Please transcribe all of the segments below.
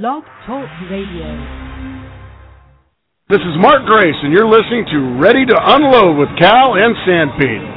Blog Talk Radio. This is Mark Grace, and you're listening to Ready to Unload with Cal and Sanpete.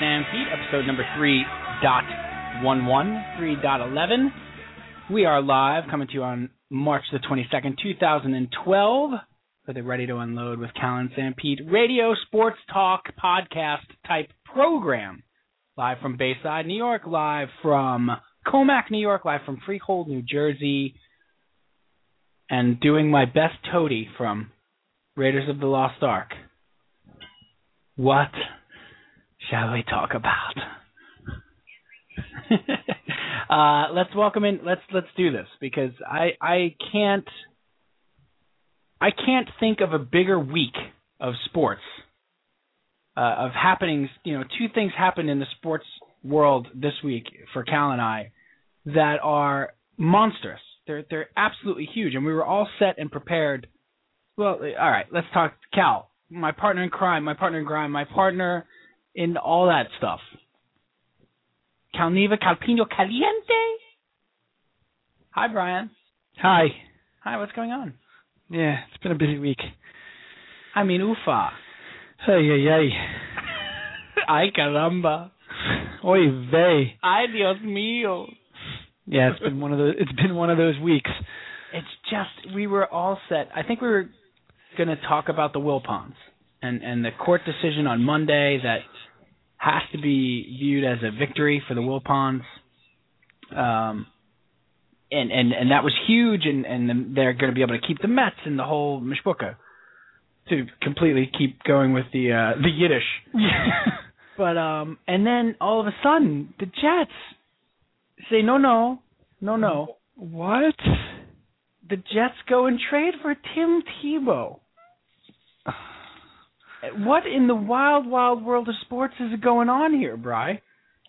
Sanpete, episode number 3.11, 3.11. We are live, coming to you on March the 22nd, 2012, for the Ready to Unload with Cal and Sanpete radio sports talk podcast type program. Live from Bayside, New York, live from Commack, New York, live from Freehold, New Jersey, and doing my best toady from Raiders of the Lost Ark. What shall we talk about? uh, let's welcome in. Let's let's do this because I I can't I can't think of a bigger week of sports uh, of happenings. You know, two things happened in the sports world this week for Cal and I that are monstrous. They're they're absolutely huge, and we were all set and prepared. Well, all right, let's talk Cal my partner in crime, my partner in crime, my partner in all that stuff. Calneva Calpino Caliente. Hi, Brian. Hi. Hi, what's going on? Yeah, it's been a busy week. I mean, ufa. Hey, hey, hey. Ay, caramba. Oy vey. Ay, Dios mío. Yeah, it's been one of those. It's been one of those weeks. It's just we were all set. I think we were going to talk about the Wilpons and and the court decision on Monday that has to be viewed as a victory for the Wilpons. Um, and and and that was huge, and and they're going to be able to keep the Mets and the whole mishpucha to completely keep going with the uh, the Yiddish. but um, and then all of a sudden the Jets say no, no, no, no. What? The Jets go and trade for Tim Tebow. What in the wild, wild world of sports is going on here, Bry?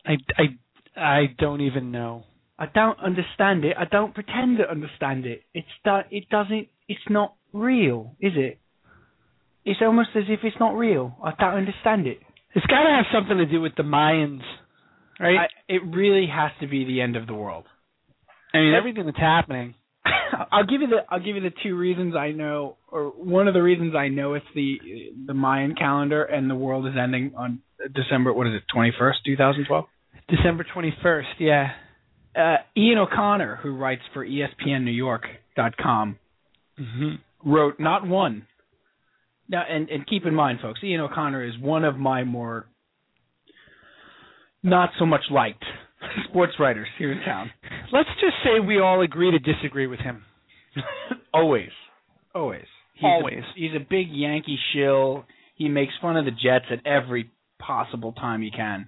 I, I, I don't even know. I don't understand it. I don't pretend to understand it. It's that it doesn't. It's not real, is it? It's almost as if it's not real. I don't understand it. It's got to have something to do with the Mayans, right? I, it really has to be the end of the world. I mean, everything that's happening. I'll give you the I'll give you the two reasons I know, or one of the reasons I know it's the the Mayan calendar and the world is ending on December. What is it? Twenty first, two thousand twelve. December twenty first. Yeah. Uh, Ian O'Connor, who writes for ESPNNewYork.com, mm-hmm. wrote not one. Now, and and keep in mind, folks, Ian O'Connor is one of my more not so much liked sports writers here in town. Let's just say we all agree to disagree with him. Always. Always. He's Always. A, he's a big Yankee shill. He makes fun of the Jets at every possible time he can.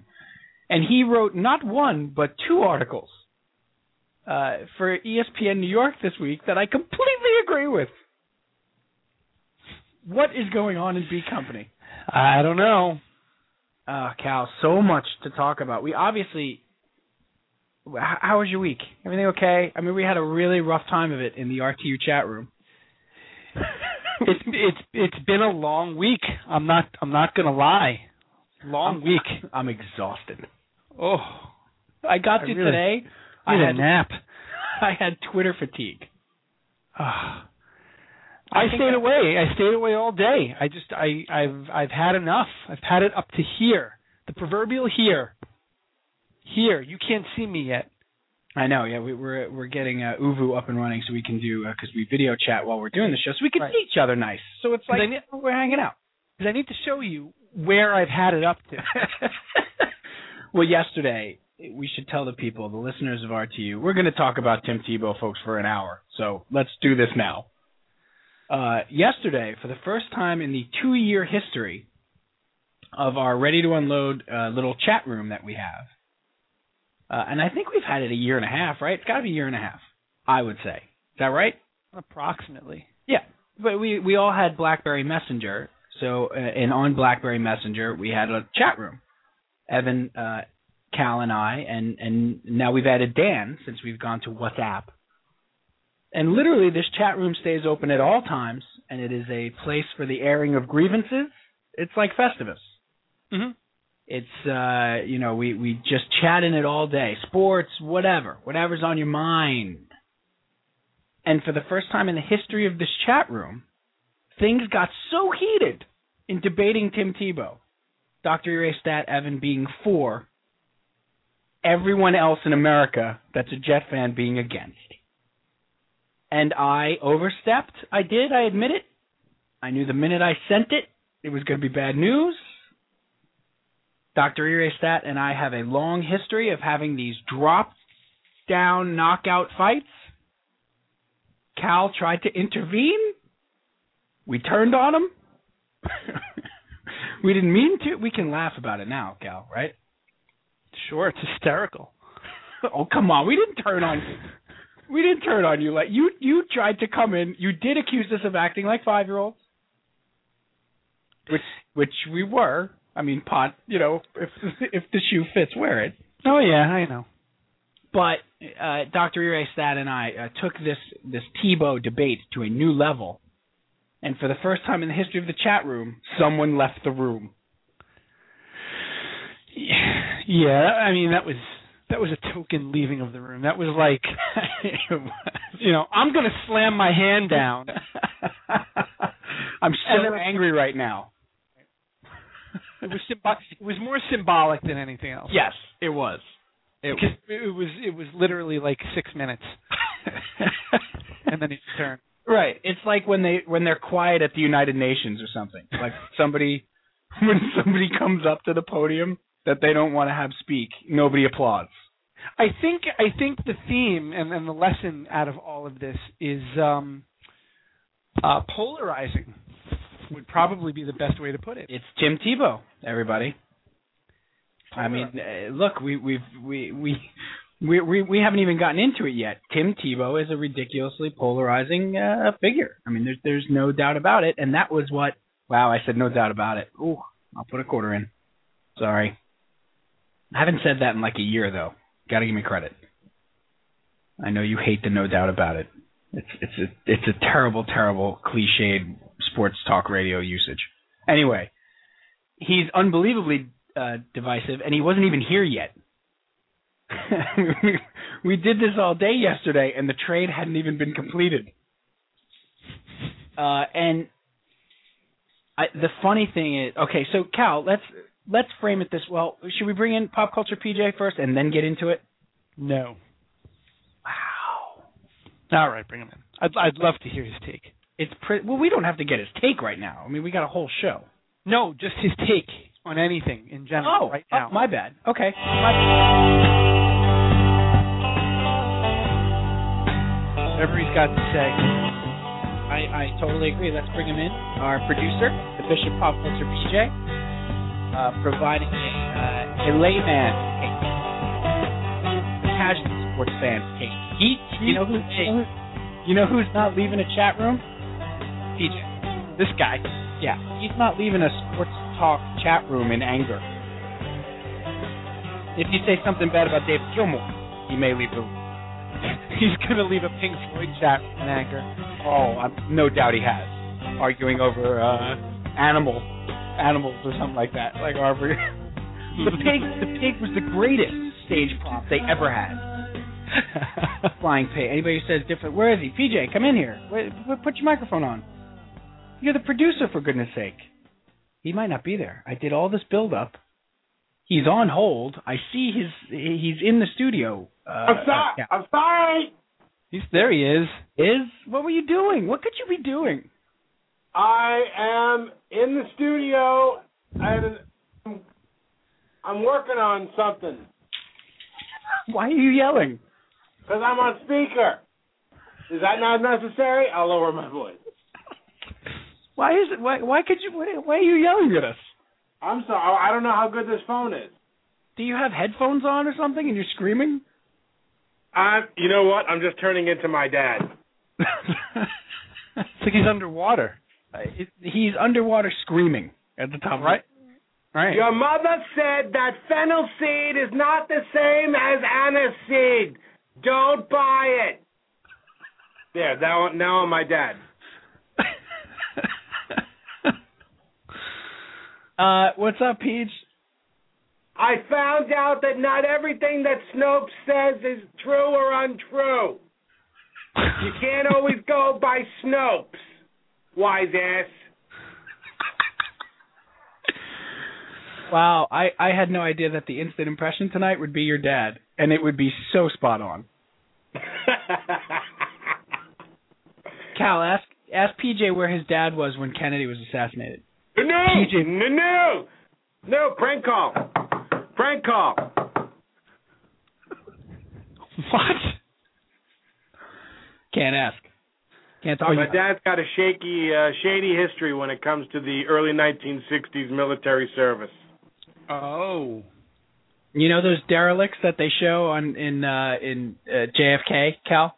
And he wrote not one, but two articles uh, for ESPN New York this week that I completely agree with. What is going on in B Company? I don't know. Uh, Cal, so much to talk about. We obviously how was your week? Everything okay? I mean, we had a really rough time of it in the RTU chat room. it's it's it's been a long week. I'm not I'm not gonna lie. Long I'm, week. I'm exhausted. Oh, I got I to really- today. I had a nap. I had Twitter fatigue. Ah. I, I stayed I- away. I stayed away all day. I just I I've I've had enough. I've had it up to here. The proverbial here. Here. You can't see me yet. I know. Yeah, we, we're we're getting uh, ooVoo up and running so we can do because we video chat while we're doing the show, so we can Right. see each other nice. So it's like need- we're hanging out. Because I need to show you where I've had it up to. well, yesterday we should tell the people, the listeners of RTU, we're going to talk about Tim Tebow, folks, for an hour. So let's do this now. Uh, yesterday, for the first time in the two-year history of our Ready to Unload uh, little chat room that we have, uh, and I think we've had it a year and a half, right? It's got to be a year and a half, I would say. Is that right? Approximately. Yeah, but we we all had BlackBerry Messenger. So, uh, and on BlackBerry Messenger, we had a chat room. Evan, uh, Cal, and I, and and now we've added Dan since we've gone to WhatsApp. And literally, this chat room stays open at all times, and it is a place for the airing of grievances. It's like Festivus. Mm-hmm. It's uh, you know, we we just chat in it all day, sports, whatever, whatever's on your mind. And for the first time in the history of this chat room, things got so heated in debating Tim Tebow. Dr. Erestat Evan being for, everyone else in America that's a Jet fan being against. And I overstepped. I did, I admit it. I knew the minute I sent it, it was going to be bad news. Dr. Erestat and I have a long history of having these drop down knockout fights. Cal tried to intervene. We turned on him. we didn't mean to. We can laugh about it now, Cal, right? Sure, it's hysterical. oh, come on. We didn't turn on you. We didn't turn on you like you you tried to come in. You did accuse us of acting like 5-year-olds. Which which we were. I mean, pot, you know, if if the shoe fits, wear it. Oh yeah, I know. But uh, Dr. Erestat and I uh, took this this Tebow debate to a new level, and for the first time in the history of the chat room, someone left the room. Yeah, I mean that was that was a token leaving of the room. That was like, you know, I'm going to slam my hand down. I'm so angry right now. It was symbo- it was more symbolic than anything else. Yes, it was. It because it was it was literally like six minutes, and then his turned. Right. It's like when they when they're quiet at the United Nations or something. Like somebody when somebody comes up to the podium that they don't want to have speak, nobody applauds. I think I think the theme and, and the lesson out of all of this is um, uh, polarizing. Would probably be the best way to put it. It's Tim Tebow, everybody. I mean, uh, look, we we've we we we we we haven't even gotten into it yet. Tim Tebow is a ridiculously polarizing uh, figure. I mean, there's there's no doubt about it, and that was what. Wow, I said no doubt about it. Ooh, I'll put a quarter in. Sorry, I haven't said that in like a year though. Got to give me credit. I know you hate the no doubt about it. It's it's a it's a terrible, terrible cliched sports talk radio usage. Anyway, he's unbelievably uh, divisive, and he wasn't even here yet. we, did this all day yesterday, and the trade hadn't even been completed. Uh, and I, the funny thing is, okay, so Cal, let's let's frame it this. Well, should we bring in pop culture PJ first, and then get into it? No. All right, bring him in. I'd I'd love to hear his take. it's well, we don't have to get his take right now. I mean, we got a whole show. No, just his take on anything in general Oh, right oh, now. my bad. Okay. My- Whatever he's got to say. I, I totally agree. Let's bring him in. Our producer, the Bishop Pop Culture PJ, uh, providing a, uh, a layman take, a casual sports fan take. He, you know who, you know who's not leaving a chat room? PJ. This guy. Yeah, he's not leaving a sports talk chat room in anger. If you say something bad about David Gilmour, he may leave the. He's gonna leave a Pink Floyd chat in anger. Oh, I'm, no doubt he has. Arguing over uh, animal animals or something like that. Like Arbor. the pig. The pig was the greatest stage prop they ever had. Flying pig. Anybody who says different, where is he? PJ, come in here. Put- put your microphone on. You're the producer, for goodness sake. He might not be there. I did all this build up. He's on hold. I see his. He's in the studio. Uh, I'm sorry. yeah. I'm sorry. He's there. He is. Is what were you doing? What could you be doing? I am in the studio and I'm working on something Why are you yelling? Because I'm on speaker. Is that not necessary? I'll lower my voice. Why is it? Why? Why could you? Why, why are you yelling at us? I'm sorry. I don't know how good this phone is. Do you have headphones on or something, and you're screaming? I, you know what? I'm just turning into my dad. It's like he's underwater. Uh, He's underwater screaming at the top. Right. Right. Your mother said that fennel seed is not the same as aniseed. Don't buy it. There, now, now I'm my dad. uh, what's up, Peach? I found out that not everything that Snopes says is true or untrue. You can't always go by Snopes, wise ass. Wow, I I had no idea that the instant impression tonight would be your dad, and it would be so spot on. Cal, ask ask PJ where his dad was when Kennedy was assassinated. no, PJ. no, no, no, prank call, prank call. What? Can't ask. Can't talk. My about it. dad's got a shaky, uh, shady history when it comes to the early 1960s military service. Oh. You know those derelicts that they show on in uh in uh, JFK, Cal?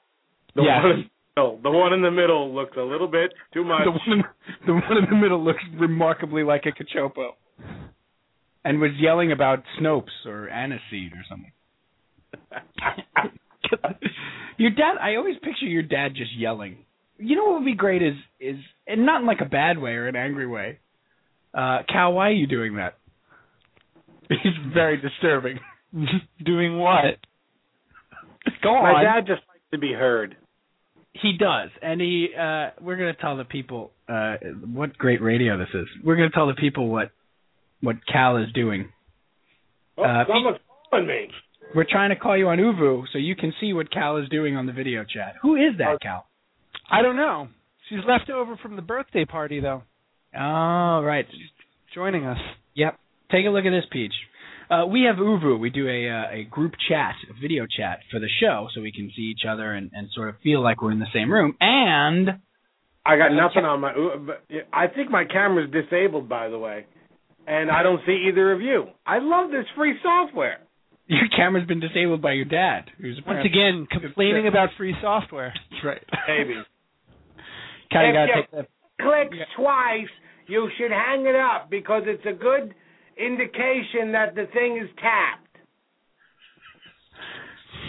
The Yes. one in the middle, the one in the middle looks a little bit too much. The one in, the one in the middle looks remarkably like a cachopo, and was yelling about Snopes or aniseed or something. your dad, I always picture your dad just yelling. You know what would be great is is and not in like a bad way or an angry way. Uh, Cal, why are you doing that? He's very disturbing. Doing what? Go on. My dad just likes to be heard. He does, and he. uh We're going to tell the people uh what great radio this is. We're going to tell the people what what Cal is doing. Oh, Uh, someone's calling me. We're trying to call you on ooVoo so you can see what Cal is doing on the video chat. Who is that, Cal? I don't know. She's left over from the birthday party though. Oh, right. Joining us. Yep. Take a look at this, Peach. Uh, we have ooVoo. We do a uh, a group chat, a video chat for the show, so we can see each other and, and sort of feel like we're in the same room. And I got nothing on my. uh, I think my camera's disabled, by the way, and I don't see either of you. I love this free software. your camera's been disabled by your dad, who's Once again, complaining about free software. That's right. Maybe. Cal, you If gotta you- take the Clicks twice, you should hang it up because it's a good indication that the thing is tapped.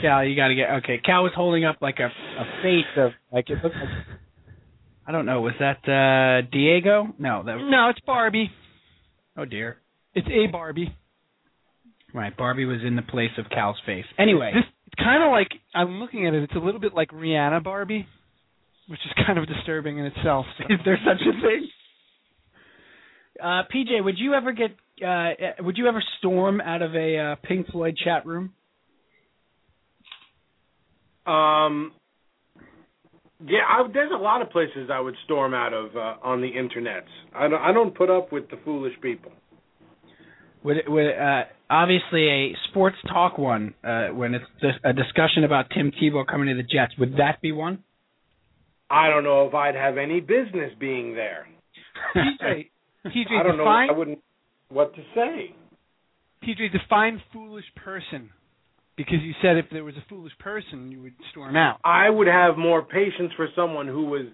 Cal, you gotta get okay. Cal was holding up like a a face of like it looked like I don't know, was that uh Diego? No, that was No, it's Barbie. oh dear. It's a Barbie. Right, Barbie was in the place of Cal's face. Anyway, This it's kind of like I'm looking at it. It's a little bit like Rihanna Barbie, which is kind of disturbing in itself. So. is there such a thing? Uh PJ, would you ever get uh would you ever storm out of a uh, Pink Floyd chat room? Um, yeah, I, there's a lot of places I would storm out of uh, on the internet. I don't, I don't put up with the foolish people. Would it, would it, uh, obviously a sports talk one uh, when it's a discussion about Tim Tebow coming to the Jets? Would that be one? I don't know if I'd have any business being there. PJ, PJ, I don't know. I wouldn't what to say. PJ define foolish person, because you said if there was a foolish person, you would storm out. I would have more patience for someone who was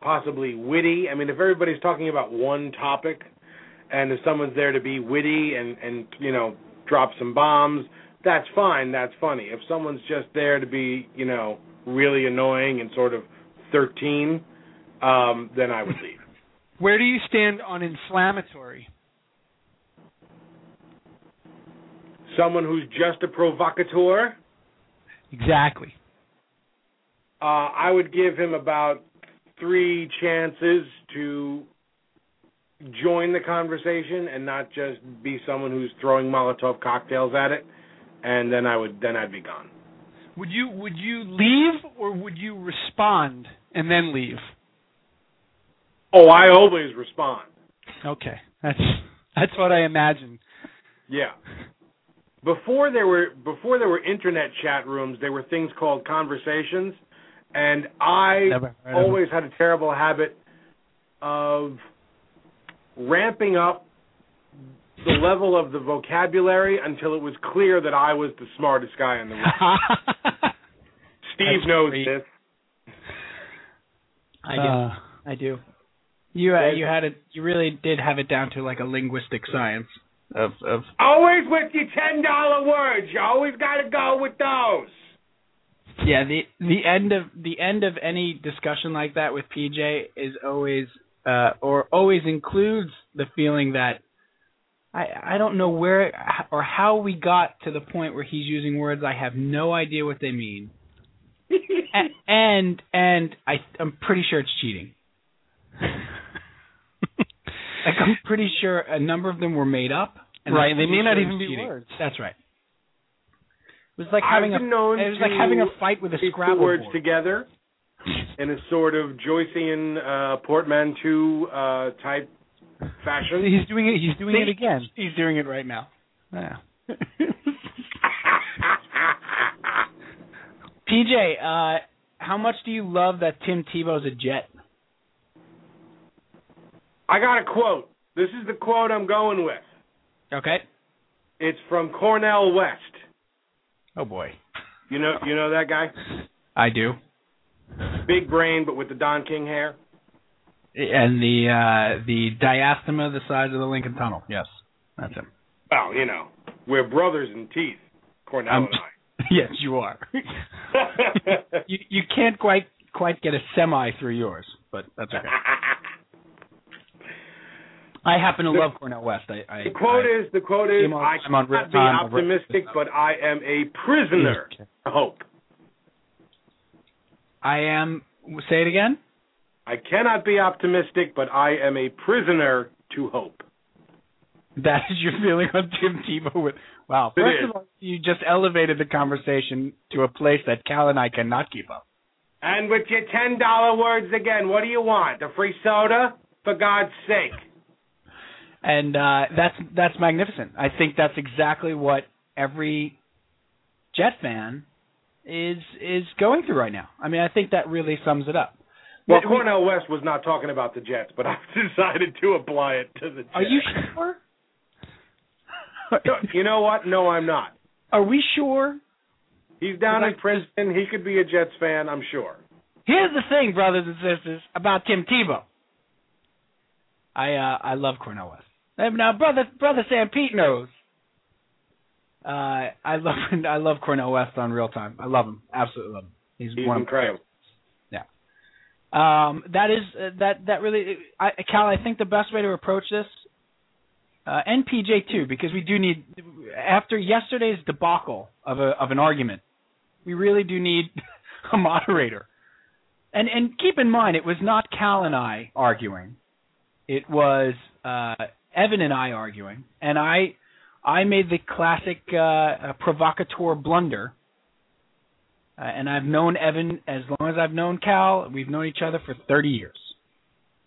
possibly witty. I mean, if everybody's talking about one topic, and if someone's there to be witty and and you know drop some bombs, that's fine. That's funny. If someone's just there to be you know really annoying and sort of thirteen, um, then I would leave. Where do you stand on inflammatory? Someone who's just a provocateur, Exactly. uh, I would give him about three chances to join the conversation and not just be someone who's throwing Molotov cocktails at it, and then I would then I'd be gone. Would you would you leave or would you respond and then leave? Oh, I always respond. Okay, that's that's what I imagine. Yeah. Before there were before there were internet chat rooms, there were things called conversations, and I Never heard of always had a terrible habit of ramping up the level of the vocabulary until it was clear that I was the smartest guy in the room. Steve That's knows great. this. I do. Uh, I do. You uh, you had it. You really did have it down to like a linguistic science of of. Always with your ten dollar words. You always got to go with those. Yeah, the the end of the end of any discussion like that with PJ is always uh or always includes the feeling that I I don't know where or how we got to the point where he's using words I have no idea what they mean. A- and and I I'm pretty sure it's cheating. Like I'm pretty sure a number of them were made up. And Right, they pretty may not even be cheating. words. That's right. It was like I've having been a known it was like having a fight with a These Scrabble two words board. together in a sort of Joycean uh, portmanteau uh, type fashion. he's doing it. He's doing it again. He's doing it right now. Yeah. PJ, uh, how much do you love that Tim Tebow's a Jet? I got a quote. This is the quote I'm going with. Okay. It's from Cornel West. Oh boy, You know, you know that guy. I do. Big brain, but with the Don King hair. And the uh, the diastema the size of the Lincoln Tunnel. Yes, that's him. Well, you know, we're brothers in teeth, Cornel Um, and I. yes, you are. you you can't quite quite get a semi through yours, but that's okay. I happen to The- love Cornel West. I, I the quote I, is the quote is on- I I'm on cannot be time, I've read optimistic, but I am a prisoner Okay. to hope. I am. Say it again. I cannot be optimistic, but I am a prisoner to hope. That is your feeling on Tim Tebow. With wow, first of all, you just elevated the conversation to a place that Cal and I cannot keep up. And with your ten dollar words again, what do you want? A free soda? For God's sake. And uh, that's that's magnificent. I think that's exactly what every Jet fan is is going through right now. I mean, I think that really sums it up. Well, We- we- Cornel West was not talking about the Jets, but I've decided to apply it to the Jets. Are you sure? You know what? No, I'm not. Are we sure? He's down in Princeton. He could be a Jets fan, I'm sure. Here's the thing, brothers and sisters, about Tim Tebow. I uh, I love Cornel West. Now, brother brother Sanpete knows. Uh, I love I love Cornel West on real time. I love him, absolutely love him. He's, He's one of incredible. Um, that is uh, that that really, I, Cal. I think the best way to approach this, uh, and PJ too, because we do need after yesterday's debacle of a of an argument, we really do need a moderator. And and keep in mind, it was not Cal and I arguing; it was uh, Evan and I arguing, and I I made the classic uh, uh, provocateur blunder. Uh, and I've known Evan as long as I've known Cal. We've known each other for 30 years.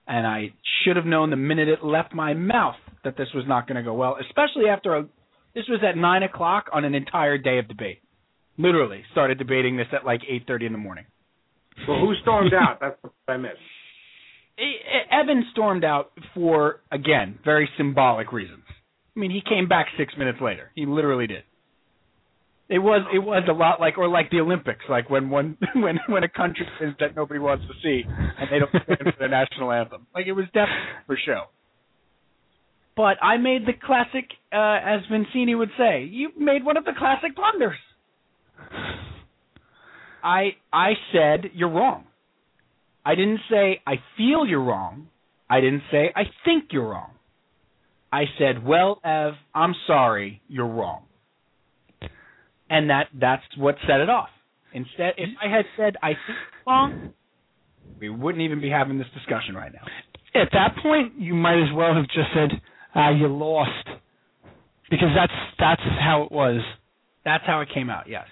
And I should have known the minute it left my mouth that this was not going to go well, especially after a, this was at 9 o'clock on an entire day of debate. Literally started debating this at like 8.30 in the morning. Well, who stormed out? That's what I missed. Evan stormed out for, again, very symbolic reasons. I mean, he came back six minutes later. He literally did. It was it was a lot like or like the Olympics, like when one when when a country wins that nobody wants to see and they don't stand for the national anthem. Like it was definitely for show. But I made the classic, uh, as Vizzini would say, you made one of the classic blunders. I I said you're wrong. I didn't say I feel you're wrong. I didn't say I think you're wrong. I said, "Well, Ev, I'm sorry, you're wrong." And that that's what set it off. Instead, if I had said I think you're wrong, we wouldn't even be having this discussion right now. at that point, you might as well have just said, "Ah, you lost," because that's that's how it was. That's how it came out. Yes,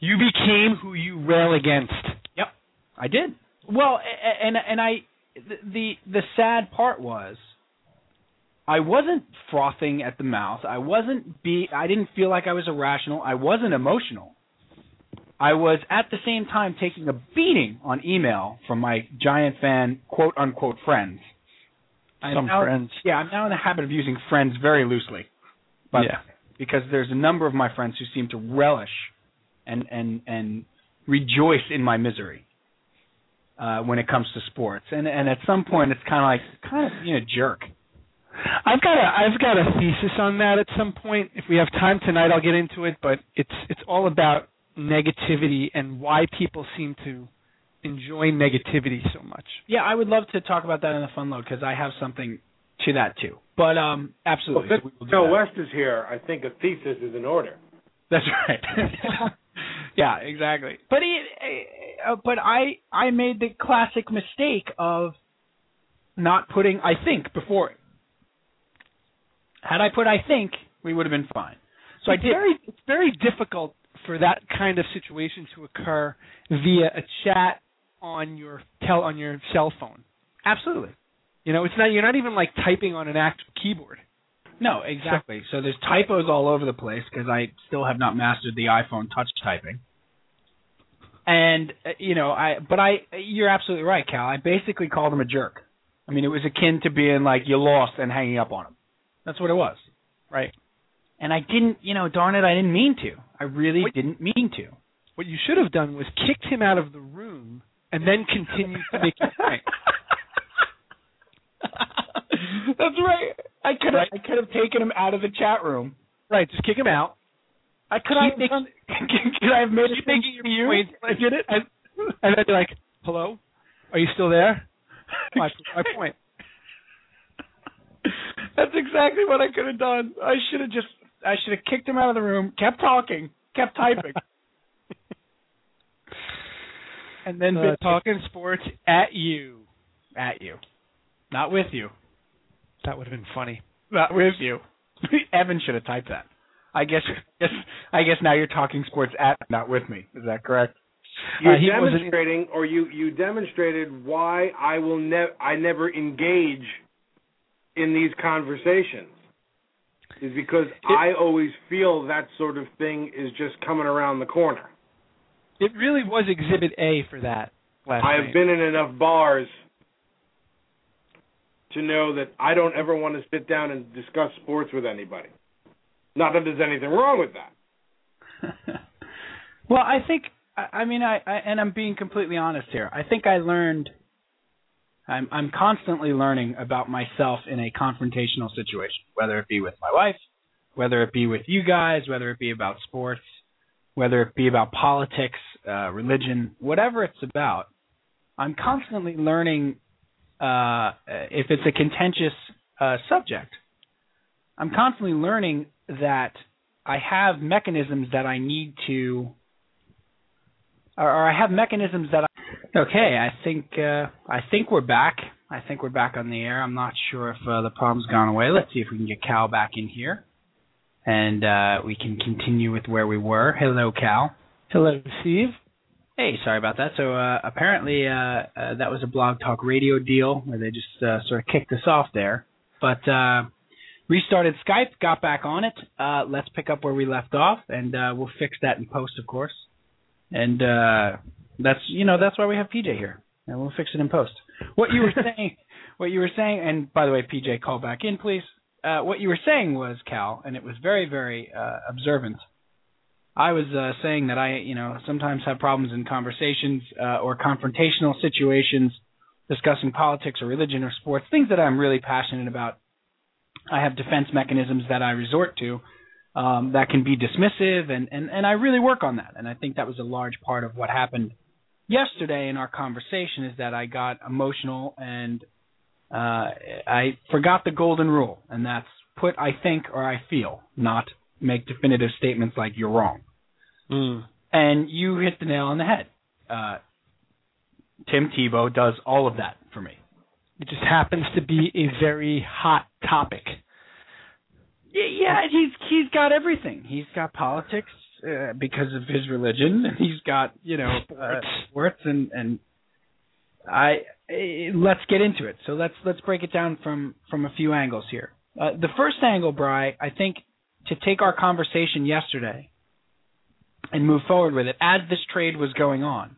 You became who you rail against. Yep, I did. Well, and and I the the sad part was I wasn't frothing at the mouth. I wasn't be I didn't feel like I was irrational. I wasn't emotional. I was at the same time taking a beating on email from my giant fan quote unquote friends. I'm Some now- friends. Yeah, I'm now in the habit of using friends very loosely. But yeah. because there's a number of my friends who seem to relish and and and rejoice in my misery uh when it comes to sports and and at some point it's kind of like kind of you know jerk I've got a I've got a thesis on that at some point. If we have time tonight, I'll get into it. But it's it's all about negativity and why people seem to enjoy negativity so much. yeah i would love to talk about that in the fun load because i have something to that too but um absolutely since so we will do Joe that. West is here, I think a thesis is in order. That's right. yeah, exactly. But he, uh, but I I made the classic mistake of not putting I think before it. Had I put I think, we would have been fine. So it's I did. very it's very difficult for that kind of situation to occur via a chat on your tel on your cell phone. Absolutely. You know, it's not you're not even like typing on an actual keyboard. No, exactly. So there's typos all over the place because I still have not mastered the iPhone touch typing. And uh, you know, I but I you're absolutely right, Cal. I basically called him a jerk. I mean, it was akin to being like you lost and hanging up on him. That's what it was. Right. And I didn't, you know, darn it, I didn't mean to. I really What- didn't mean to. What you should have done was kicked him out of the room and then continued to make your point. That's right. I could have Right. I could have taken him out of the chat room. Right, just kick him out. I could have Keep done, could I have made it making your you? point. I did it. And, and then be like, "Hello, are you still there?" My, my point. That's exactly what I could have done. I should have just I should have kicked him out of the room, kept talking, kept typing. and then Uh, been talking sports at you. at you. Not with you. That would have been funny. Not with you. Evan should have typed that. I guess guess I guess now you're talking sports at not with me. Is that correct? You're Uh, demonstrating, or you you demonstrated why I will ne- I never engage in these conversations. Is because I always feel that sort of thing is just coming around the corner. It really was Exhibit A for that last I night. have been in enough bars to know that I don't ever want to sit down and discuss sports with anybody. Not that there's anything wrong with that. well, I think I, mean I, I and I'm being completely honest here. I think I learned I'm I'm constantly learning about myself in a confrontational situation, whether it be with my wife, whether it be with you guys, whether it be about sports, whether it be about politics, uh religion, whatever it's about. I'm constantly learning uh if it's a contentious uh subject. I'm constantly learning that I have mechanisms that I need to, or, or I have mechanisms that I. Okay, I think uh, I think we're back. I think we're back on the air. I'm not sure if uh, the problem's gone away. Let's see if we can get Cal back in here, and uh, we can continue with where we were. Hello, Cal. Hello, Steve. Hey, sorry about that. So uh, apparently uh, uh, that was a Blog Talk Radio deal where they just uh, sort of kicked us off there. But uh, restarted Skype, got back on it. Uh, let's pick up where we left off, and uh, we'll fix that in post, of course. And uh, that's you know that's why we have PJ here, and we'll fix it in post. What you were saying, what you were saying, and by the way, PJ, call back in, please. Uh, what you were saying was Cal, and it was very very uh, observant. I was uh, saying that I, you know, sometimes have problems in conversations uh, or confrontational situations, discussing politics or religion or sports, things that I'm really passionate about. I have defense mechanisms that I resort to um, that can be dismissive, and, and, and I really work on that. And I think that was a large part of what happened yesterday in our conversation is that I got emotional and uh, I forgot the golden rule, and that's put I think or I feel, not make definitive statements like you're wrong. And you hit the nail on the head. Uh, Tim Tebow does all of that for me. It just happens to be a very hot topic. Yeah, he's he's got everything. He's got politics uh, because of his religion, and he's got you know sports, uh, sports, and and I uh, let's get into it. So let's let's break it down from from a few angles here. Uh, the first angle, Bry, I think to take our conversation yesterday and move forward with it as this trade was going on.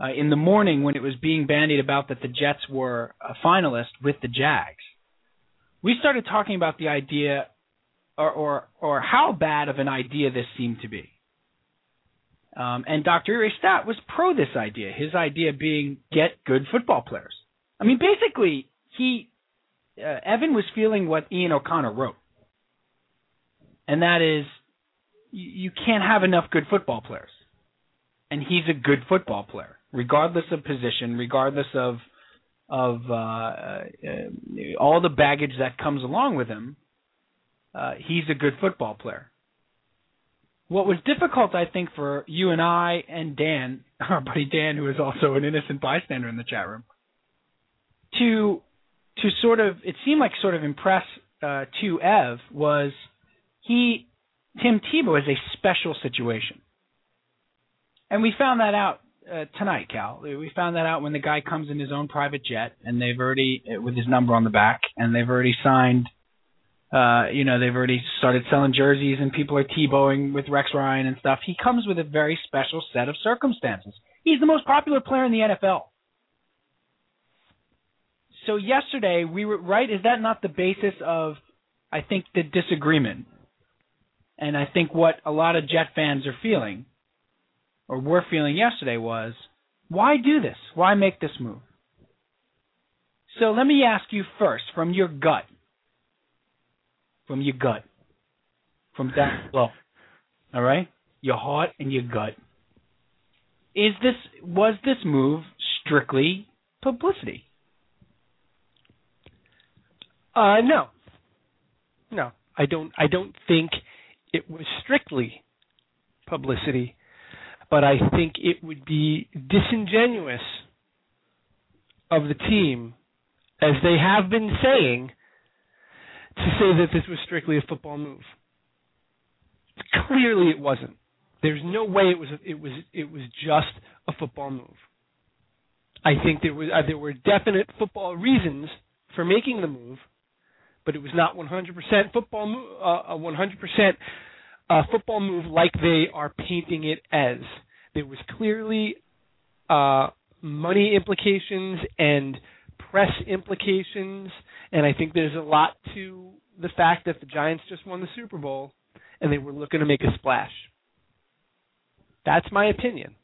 Uh, in the morning, when it was being bandied about that the Jets were a finalist with the Jags, we started talking about the idea or, or, or how bad of an idea this seemed to be. Um, and Dr. Uri Stat was pro this idea. His idea being get good football players. I mean, basically, he uh, Evan was feeling what Ian O'Connor wrote, and that is you, can't have enough good football players, and he's a good football player, regardless of position, regardless of of uh, uh, all the baggage that comes along with him. Uh, he's a good football player. What was difficult, I think, for you and I and Dan, our buddy Dan, who is also an innocent bystander in the chat room, to to sort of it seemed like sort of impress uh, to Ev was he Tim Tebow is a special situation, and we found that out uh, tonight, Cal. We found that out when the guy comes in his own private jet, and they've already with his number on the back, and they've already signed uh, you know, they've already started selling jerseys and people are Tebowing with Rex Ryan and stuff. He comes with a very special set of circumstances. He's the most popular player in the NFL. So yesterday we were right. Is that not the basis of, I think, the disagreement? And I think what a lot of Jet fans are feeling, or were feeling yesterday, was why do this? Why make this move? So let me ask you first, from your gut, from your gut, from down below. All right, your heart and your gut. Is this was this move strictly publicity? Uh, no, no, I don't. I don't think it was strictly publicity, but I think it would be disingenuous of the team, as they have been saying, to say that this was strictly a football move. Clearly, it wasn't. There's no way it was. It was. It was just a football move. I think there was. Uh, there were definite football reasons for making the move, but it was not 100% football. Uh, a 100% uh, football move like they are painting it as. There was clearly uh, money implications and press implications, and I think there's a lot to the fact that the Giants just won the Super Bowl and they were looking to make a splash. That's my opinion.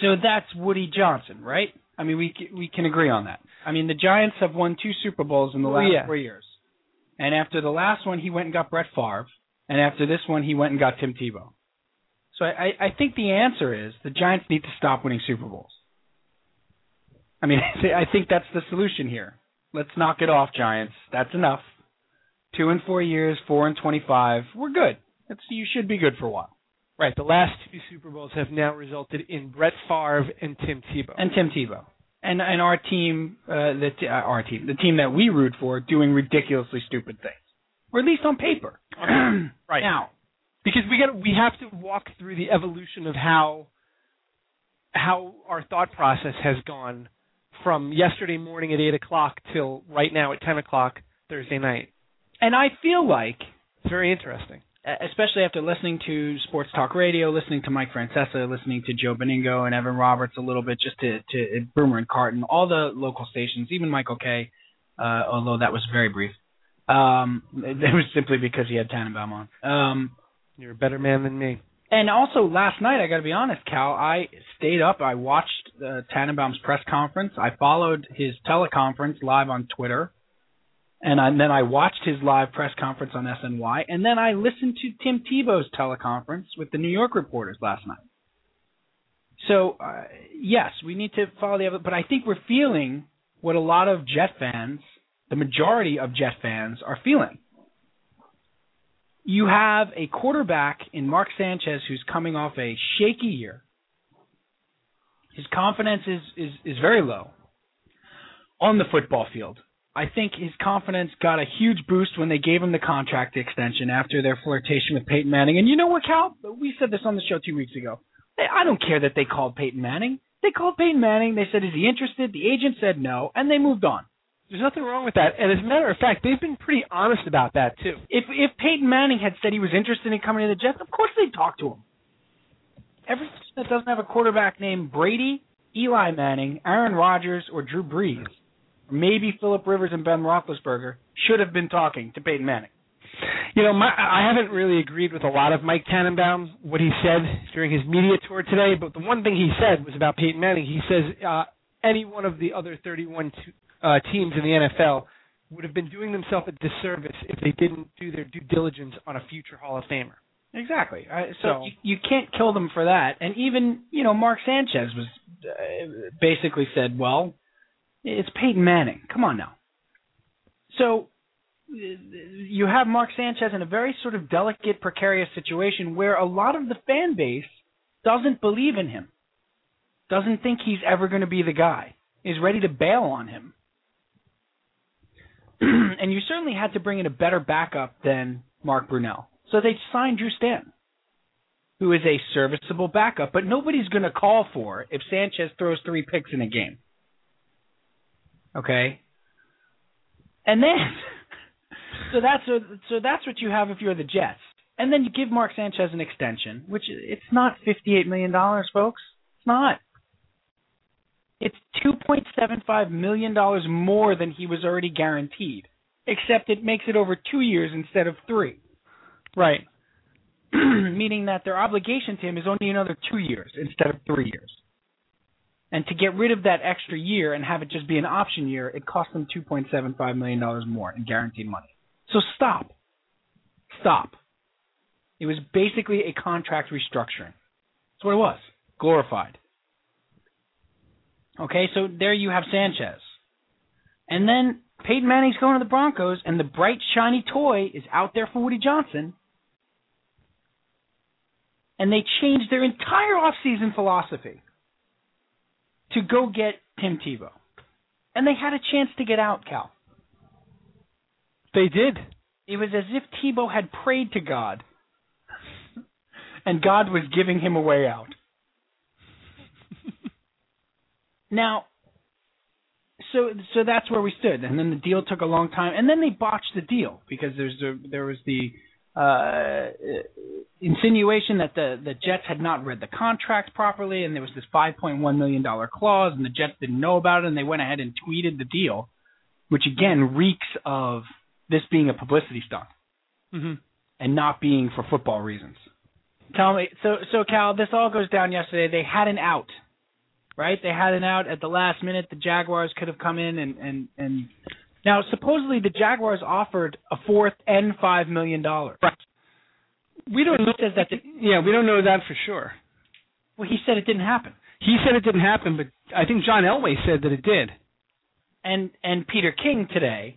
So that's Woody Johnson, right? I mean, we we can agree on that. I mean, the Giants have won two Super Bowls in the oh, last yeah. four years, and after the last one, he went and got Brett Favre, and after this one, he went and got Tim Tebow. So I, I think the answer is the Giants need to stop winning Super Bowls. I mean, I think that's the solution here. Let's knock it off, Giants. That's enough. Two and four years, four and twenty-five. We're good. That's you should be good for a while. Right. The last two Super Bowls have now resulted in Brett Favre and Tim Tebow. And Tim Tebow. And and our team, uh, the uh, our team, the team that we root for, doing ridiculously stupid things, or at least on paper. right now, because we got we have to walk through the evolution of how how our thought process has gone from yesterday morning at eight o'clock till right now at ten o'clock Thursday night. And I feel like it's very interesting, especially after listening to Sports Talk Radio, listening to Mike Francesa, listening to Joe Benigno and Evan Roberts a little bit, just to to Boomer and Carton, all the local stations, even Michael Kay, uh, although that was very brief. Um, it was simply because he had Tannenbaum on. Um, You're a better man than me. And also last night, I got to be honest, Cal, I stayed up. I watched uh, Tannenbaum's press conference. I followed his teleconference live on Twitter, and, I, and then I watched his live press conference on SNY, and then I listened to Tim Tebow's teleconference with the New York reporters last night. So uh, yes, we need to follow the other, but I think we're feeling what a lot of Jet fans, the majority of Jet fans, are feeling you have a quarterback in Mark Sanchez who's coming off a shaky year. His confidence is, is, is very low. on the football field. I think his confidence got a huge boost when they gave him the contract extension after their flirtation with Peyton Manning. And you know what, Cal? We said this on the show two weeks ago. I don't care that they called Peyton Manning. They called Peyton Manning. They said, "Is he interested?" The agent said no, and they moved on. There's nothing wrong with that. And as a matter of fact, they've been pretty honest about that too. If if Peyton Manning had said he was interested in coming to the Jets, of course they'd talk to him. Every team that doesn't have a quarterback named Brady, Eli Manning, Aaron Rodgers, or Drew Brees, maybe Philip Rivers and Ben Roethlisberger, should have been talking to Peyton Manning. You know, my, I haven't really agreed with a lot of Mike Tannenbaum what he said during his media tour today, but the one thing he said was about Peyton Manning. He says uh, any one of the other 31 t- uh, teams in the NFL would have been doing themselves a disservice if they didn't do their due diligence on a future Hall of Famer. Exactly. Uh, so, so you, you can't kill them for that. And even you know Mark Sanchez was uh, basically said, "Well, it's Peyton Manning. Come on now." So you have Mark Sanchez in a very sort of delicate, precarious situation where a lot of the fan base doesn't believe in him, doesn't think he's ever going to be the guy, is ready to bail on him. and you certainly had to bring in a better backup than Mark Brunell. So they signed Drew Stanton, who is a serviceable backup, but nobody's going to call for if Sanchez throws three picks in a game. Okay? And then so that's a, so that's what you have if you're the Jets. And then you give Mark Sanchez an extension, which it's not fifty-eight million dollars, folks. It's not. It's two point seven five million dollars more than he was already guaranteed, except it makes it over two years instead of three. Right. Meaning that their obligation to him is only another two years instead of three years. And to get rid of that extra year and have it just be an option year, it cost them two point seven five million dollars more in guaranteed money. So stop. Stop. It was basically a contract restructuring. That's what it was. Glorified. Okay, so there you have Sanchez. And then Peyton Manning's going to the Broncos, and the bright, shiny toy is out there for Woody Johnson. And they changed their entire offseason philosophy to go get Tim Tebow. And they had a chance to get out, Cal. They did. It was as if Tebow had prayed to God, and God was giving him a way out. now, so so that's where we stood, and then the deal took a long time, and then they botched the deal because there's a, there was the uh, insinuation that the the Jets had not read the contract properly, and there was this 5.1 million dollar clause, and the Jets didn't know about it, and they went ahead and tweeted the deal, which again reeks of this being a publicity stunt mm-hmm. and not being for football reasons. Tell me, so so Cal, this all goes down yesterday. They had an out, right? They had an out at the last minute. The Jaguars could have come in and and and now supposedly the Jaguars offered a fourth and five million dollars. Right. We don't know. Says that yeah, we don't know that for sure. Well, he said it didn't happen. He said it didn't happen, but I think John Elway said that it did. And and Peter King today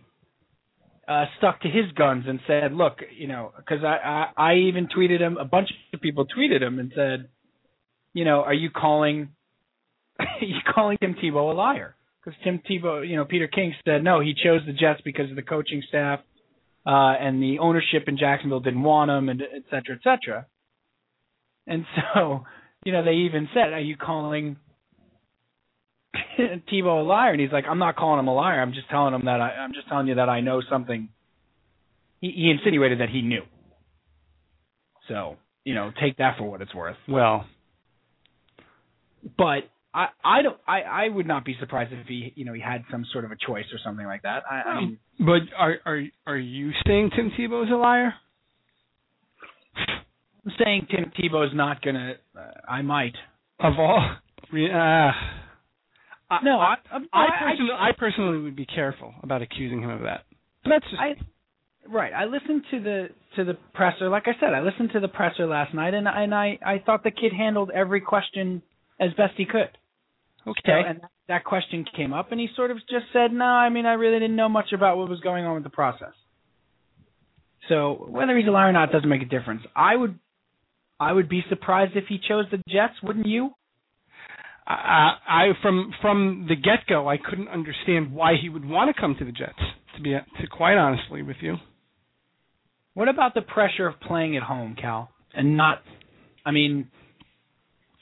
uh, stuck to his guns and said, "Look, you know," because I, I I even tweeted him. A bunch of people tweeted him and said, "You know, are you calling are you calling Tim Tebow a liar?" Because Tim Tebow, you know, Peter King said no, he chose the Jets because of the coaching staff uh, and the ownership in Jacksonville didn't want him, and et cetera, et cetera. And so, you know, they even said, "Are you calling Tebow a liar, and he's like, I'm not calling him a liar. I'm just telling him that I, I'm just telling you that I know something. He, he insinuated that he knew. So you know, take that for what it's worth. Well, but I I don't I I would not be surprised if he you know he had some sort of a choice or something like that. I, I mean, but are are are you saying Tim Tebow is a liar? I'm saying Tim Tebow is not gonna. Uh, I might. Of all, uh, no, I, I, I, personally, I, I personally would be careful about accusing him of that. But that's just I, right. I listened to the to the presser. Like I said, I listened to the presser last night, and and I I thought the kid handled every question as best he could. Okay. So, and that question came up, and he sort of just said, "No, I mean, I really didn't know much about what was going on with the process." So whether he's a liar or not doesn't make a difference. I would, I would be surprised if he chose the Jets. Wouldn't you? I, I from from the get go, I couldn't understand why he would want to come to the Jets. To be to quite honestly with you. What about the pressure of playing at home, Cal, and not? I mean,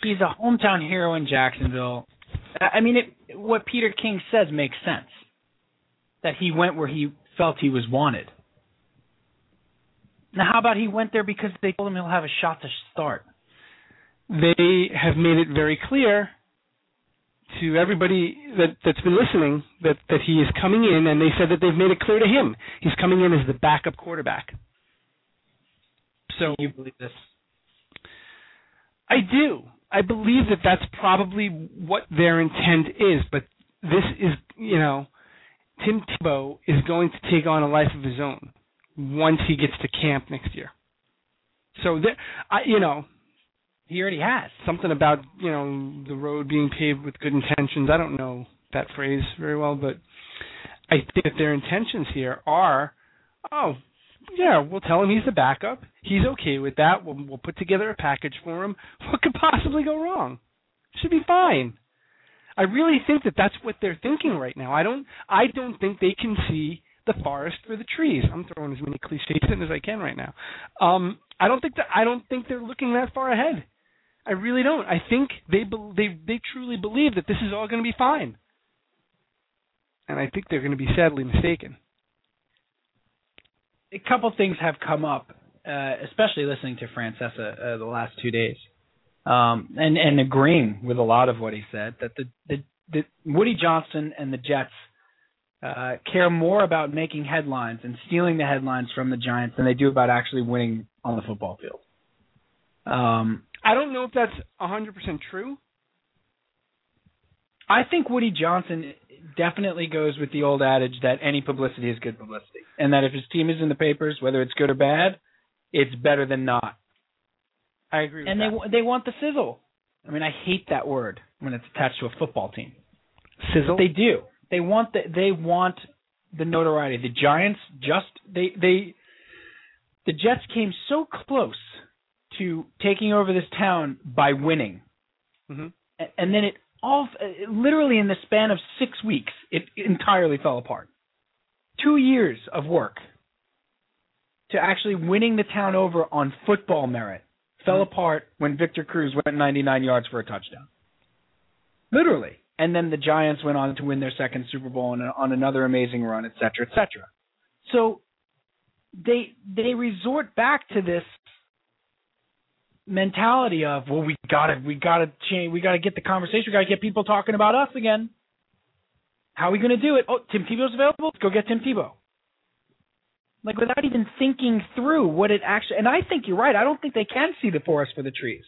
he's a hometown hero in Jacksonville. I mean, it, what Peter King says makes sense. That he went where he felt he was wanted. Now, how about he went there because they told him he'll have a shot to start? They have made it very clear to everybody that that's been listening that that he is coming in, and they said that they've made it clear to him he's coming in as the backup quarterback. So you believe this? I do. I believe that that's probably what their intent is, but this is, you know, Tim Tebow is going to take on a life of his own once he gets to camp next year. So there, I, you know, he already has something about you know the road being paved with good intentions. I don't know that phrase very well, but I think that their intentions here are, oh, yeah, we'll tell him he's the backup. He's okay with that. We'll we'll put together a package for him. What could possibly go wrong? Should be fine. I really think that that's what they're thinking right now. I don't I don't think they can see the forest for the trees. I'm throwing as many cliches in as I can right now. Um, I don't think that I don't think they're looking that far ahead. I really don't. I think they be, they they truly believe that this is all going to be fine, and I think they're going to be sadly mistaken. A couple things have come up, uh, especially listening to Francesa uh, the last two days, um, and and agreeing with a lot of what he said. That the the, the Woody Johnson and the Jets uh, care more about making headlines and stealing the headlines from the Giants than they do about actually winning on the football field. Um, I don't know if that's 100% true. I think Woody Johnson definitely goes with the old adage that any publicity is good publicity, and that if his team is in the papers, whether it's good or bad, it's better than not. I agree. and that. they they want the sizzle. I mean, I hate that word when it's attached to a football team. sizzle. They do. They want the they want the notoriety. The Giants just they they the Jets came so close to taking over this town by winning, mm-hmm. and, and then it all literally in the span of six weeks it entirely fell apart. Two years of work to actually winning the town over on football merit fell Mm-hmm. apart when Victor Cruz went 99 yards for a touchdown. Literally. And then the Giants went on to win their second Super Bowl on, on another amazing run, et cetera, et cetera. So they they resort back to this mentality of well we gotta we gotta change we gotta get the conversation we gotta get people talking about us again. How are we gonna do it? Oh, Tim Tebow's available. Let's go get Tim Tebow. Like without even thinking through what it actually. And I think you're right. I don't think they can see the forest for the trees.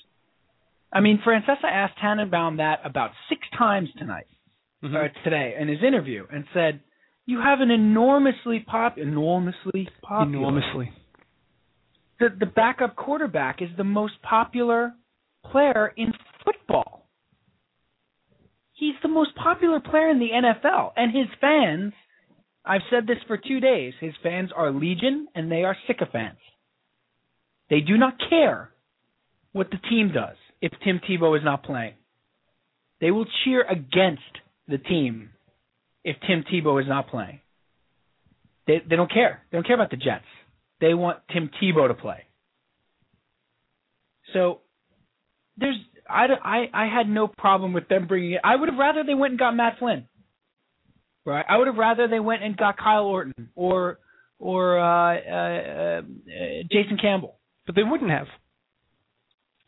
I mean, Francesa asked Tannenbaum that about six times tonight Mhm. or today in his interview, and said, "You have an enormously pop, enormously popular, enormously. The the backup quarterback is the most popular player in football. He's the most popular player in the NFL, and his fans. I've said this for two days. His fans are legion, and they are sycophants. They do not care what the team does if Tim Tebow is not playing. They will cheer against the team if Tim Tebow is not playing. They they don't care. They don't care about the Jets. They want Tim Tebow to play. So there's I, I, I had no problem with them bringing it. I would have rather they went and got Matt Flynn. Right. I would have rather they went and got Kyle Orton or or uh, uh, uh, Jason Campbell. But they wouldn't have.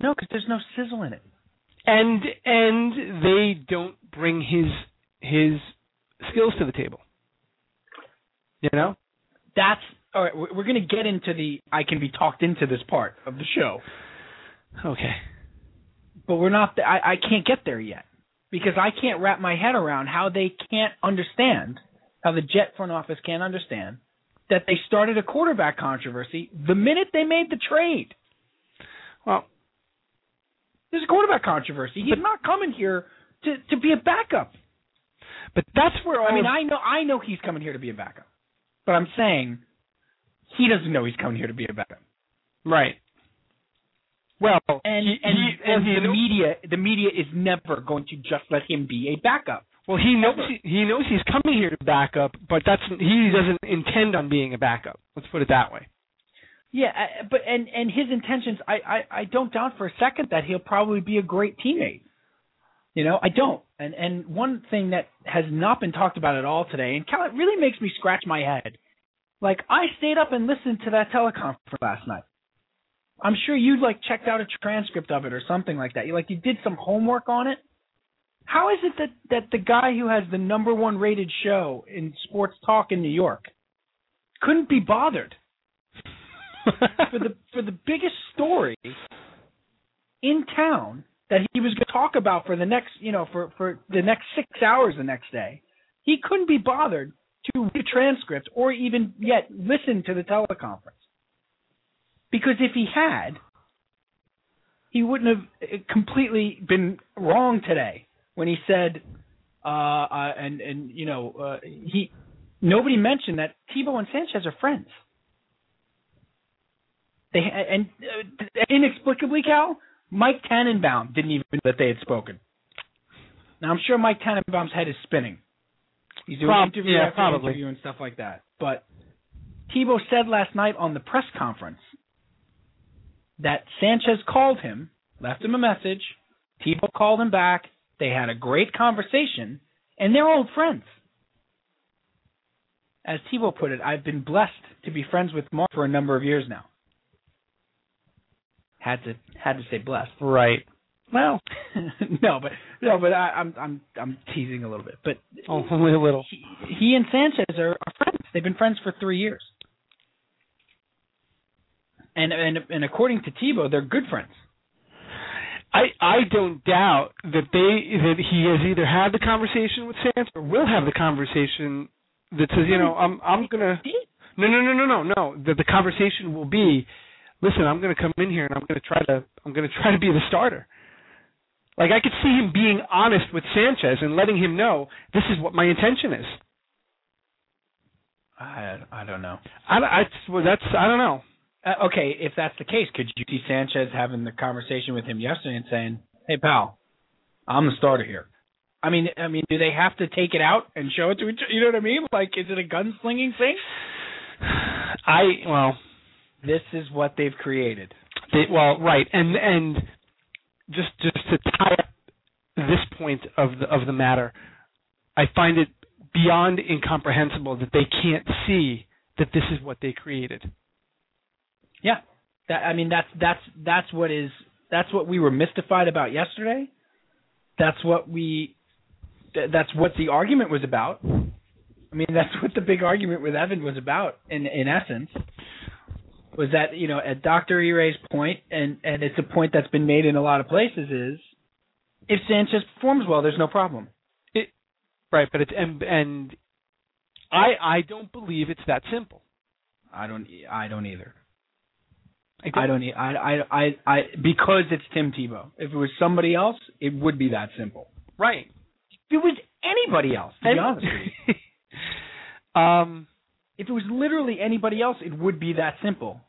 No, because there's no sizzle in it. And and they don't bring his his skills to the table. You know? That's all right. We're going to get into the I can be talked into this part of the show, Okay. but we're not. I I can't get there yet because I can't wrap my head around how they can't understand how the Jet front office can't understand that they started a quarterback controversy the minute they made the trade. Well, There's a quarterback controversy. He's not coming here to to be a backup. but that's where I mean, I know I know he's coming here to be a backup, but I'm saying he doesn't know he's coming here to be a backup. right. Well, And he, and, he, and the media the media is never going to just let him be a backup. Well, he knows he, he knows he's coming here to back up, but that's he doesn't intend on being a backup. Let's put it that way. Yeah, I- but and and his intentions, I, I I don't doubt for a second that he'll probably be a great teammate. You know, I don't. And and one thing that has not been talked about at all today, and Cal, it really makes me scratch my head. Like I stayed up and listened to that teleconference last night. I'm sure you'd like checked out a transcript of it or something like that. You like you did some homework on it. How is it that that the guy who has the number one rated show in sports talk in New York couldn't be bothered for the for the biggest story in town that he was going to talk about for the next you know for for the next six hours the next day he couldn't be bothered to read a transcript or even yet listen to the teleconference because if he had he wouldn't have uh, completely been wrong today when he said uh, uh and and you know uh, he nobody mentioned that Tebow and Sanchez are friends they and uh, inexplicably, Cal, Mike Tannenbaum didn't even know that they had spoken. Now I'm sure Mike Tannenbaum's head is spinning. He's doing Prob- interview yeah, after probably. interview and stuff like that. But Tebow said last night on the press conference that Sanchez called him, left him a message. Tebow called him back. They had a great conversation, and they're old friends. As Tebow put it, I've been blessed to be friends with Mark for a number of years now. Had to had to say blessed. Right. Well, no, but no, but I, I'm I'm I'm teasing a little bit. But oh, only a little. he, he and Sanchez are, are friends. They've been friends for three years. And and and according to Tebow, they're good friends. I I don't doubt that they that he has either had the conversation with Sanchez or will have the conversation that says, you know, I'm I'm gonna no no no no no no that the conversation will be, listen, I'm gonna come in here and I'm gonna try to I'm gonna try to be the starter. Like I could see him being honest with Sanchez and letting him know this is what my intention is. I I don't know. I, I well, that's I don't know. Uh, okay, if that's the case, could you see Sanchez having the conversation with him yesterday and saying, "Hey, pal, I'm the starter here." I mean, I mean, do they have to take it out and show it to each? You know what I mean? Like, is it a gunslinging thing? I well, This is what they've created. They, well, right, and and just just to tie up this point of the of the matter, I find it beyond incomprehensible that they can't see that this is what they created. Yeah, that I mean, that's that's that's what is that's what we were mystified about yesterday. That's what we th- that's what the argument was about. I mean, that's what the big argument with Evan was about in in essence. Was that you know at Dr. Iray's point, and and it's a point that's been made in a lot of places is, if Sanchez performs well, there's no problem. Right, but it's and and I I don't believe it's that simple. I don't I don't either. I don't, I don't. e- I, I, I, I, because it's Tim Tebow. If it was somebody else, it would be that simple. right. If it was anybody else, to be honest um. If it was literally anybody else, it would be that simple.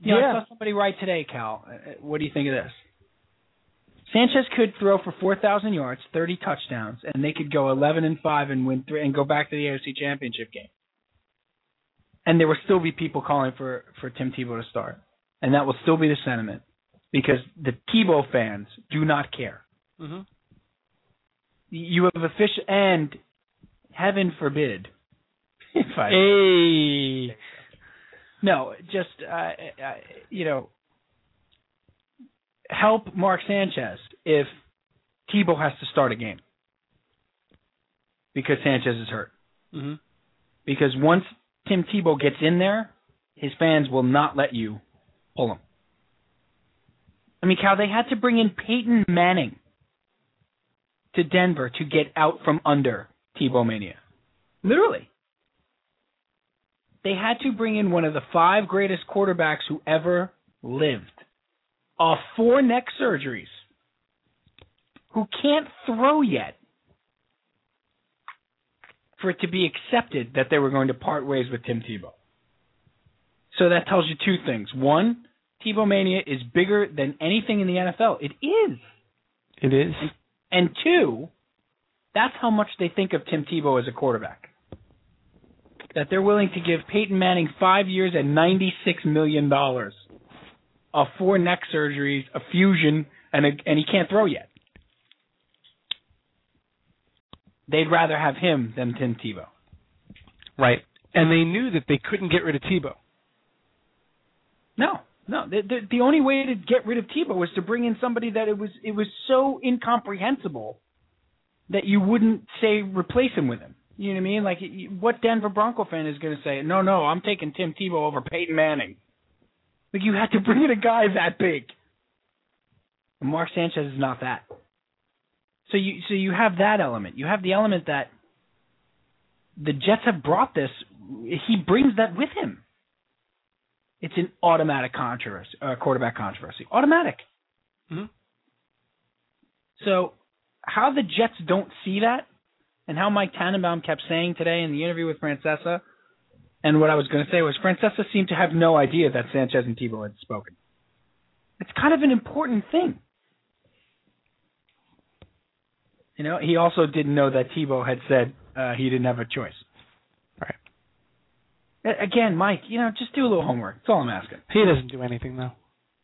You know, Yeah. I saw somebody write today, Cal. uh, uh, What do you think of this? Sanchez could throw for four thousand yards, thirty touchdowns, and they could go eleven and five and win three and go back to the AFC Championship game. And there will still be people calling for for Tim Tebow to start, and that will still be the sentiment because the Tebow fans do not care. Mm-hmm. You have official and heaven forbid Hey. no just uh, uh, you know help Mark Sanchez if Tebow has to start a game because Sanchez is hurt hmm because once Tim Tebow gets in there his fans will not let you pull him. I mean, Cal, they had to bring in Peyton Manning to Denver to get out from under Tebow Mania. Literally. They had to bring in one of the five greatest quarterbacks who ever lived. Off four neck surgeries. Who can't throw yet. For it to be accepted that they were going to part ways with Tim Tebow. So that tells you two things. One, Tebow mania is bigger than anything in the NFL. It is. It is. And two, that's how much they think of Tim Tebow as a quarterback. That they're willing to give Peyton Manning five years and ninety-six million dollars, uh, of four neck surgeries, a fusion, and a, and he can't throw yet. They'd rather have him than Tim Tebow. Right. And they knew that they couldn't get rid of Tebow. No, no. The, the, the only way to get rid of Tebow was to bring in somebody that it was it was so incomprehensible that you wouldn't say replace him with him. You know what I mean? Like, what Denver Bronco fan is going to say? No, no, I'm taking Tim Tebow over Peyton Manning. Like, you had to bring in a guy that big. And Mark Sanchez is not that. So you so you have that element. You have the element that the Jets have brought this. He brings that with him. It's an automatic controversy, uh, quarterback controversy. Automatic. Mm-hmm. So how the Jets don't see that, and how Mike Tannenbaum kept saying today in the interview with Francesa, and what I was going to say was Francesa seemed to have no idea that Sanchez and Tebow had spoken. It's kind of an important thing. You know, he also didn't know that Tebow had said uh, he didn't have a choice. Right. Again, Mike, you know, just do a little homework. That's all I'm asking. He doesn't do anything though.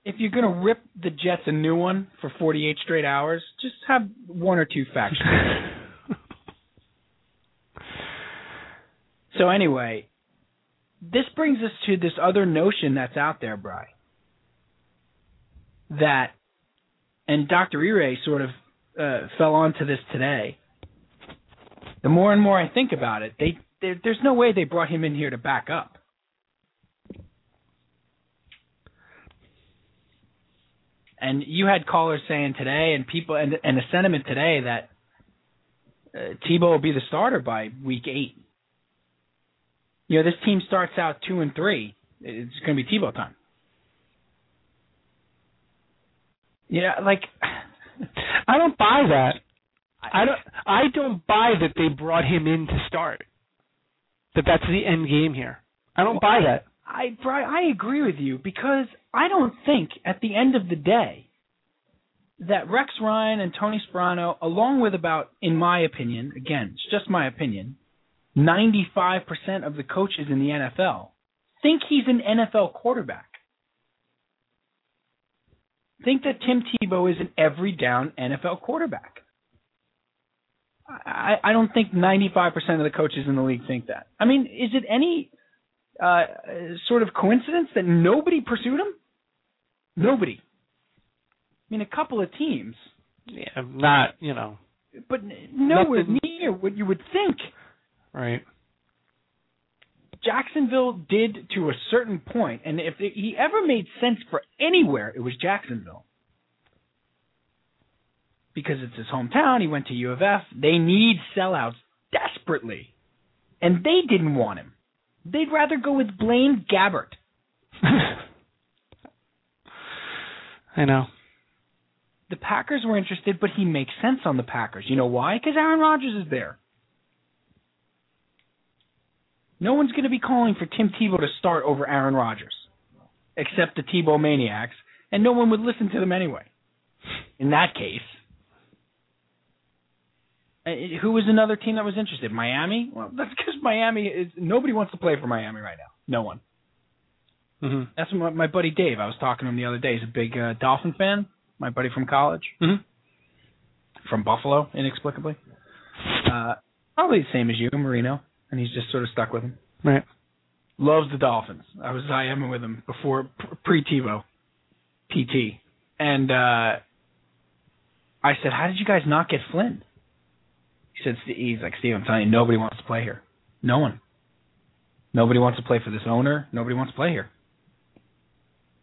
If you're gonna rip the Jets a new one for 48 straight hours, just have one or two facts. so anyway, this brings us to this other notion that's out there, Bry. That, and Dr. Ire sort of uh, fell onto this today. The more and more I think about it, they there, there's no way they brought him in here to back up. And you had callers saying today, and people, and and the sentiment today that uh, Tebow will be the starter by week eight. You know, this team starts out two and three. It's going to be Tebow time. Yeah, like I don't buy that. I don't. I don't buy that they brought him in to start. That that's the end game here. I don't buy that. I I agree with you because I don't think at the end of the day that Rex Ryan and Tony Sparano, along with about, in my opinion, again, it's just my opinion, 95% of the coaches in the NFL think he's an NFL quarterback. Think that Tim Tebow is an every down NFL quarterback. I, I don't think 95% of the coaches in the league think that. I mean, is it any uh, sort of coincidence that nobody pursued him? Nobody. I mean, a couple of teams. Yeah, not you know. But nowhere Nothing. near what you would think. Right. Jacksonville did to a certain point, and if he ever made sense for anywhere, it was Jacksonville. Because it's his hometown, he went to U of F. They need sellouts desperately. And they didn't want him. They'd rather go with Blaine Gabbert. I know. The Packers were interested, but he makes sense on the Packers. You know why? Because Aaron Rodgers is there. No one's going to be calling for Tim Tebow to start over Aaron Rodgers, except the Tebow maniacs, and no one would listen to them anyway. In that case, who was another team that was interested? Miami. Well, that's because Miami is nobody wants to play for Miami right now. No one. hmm That's what my buddy Dave. I was talking to him the other day. He's a big uh, Dolphin fan. My buddy from college, hmm from Buffalo, inexplicably. Uh, probably the same as you, Marino, and he's just sort of stuck with him. Right. Loves the Dolphins. I was IMing with him before pre TiVo, PT, and uh, I said, "How did you guys not get Flynn?" He said, "He's like Steve. I'm telling you, nobody wants to play here. No one. Nobody wants to play for this owner. Nobody wants to play here."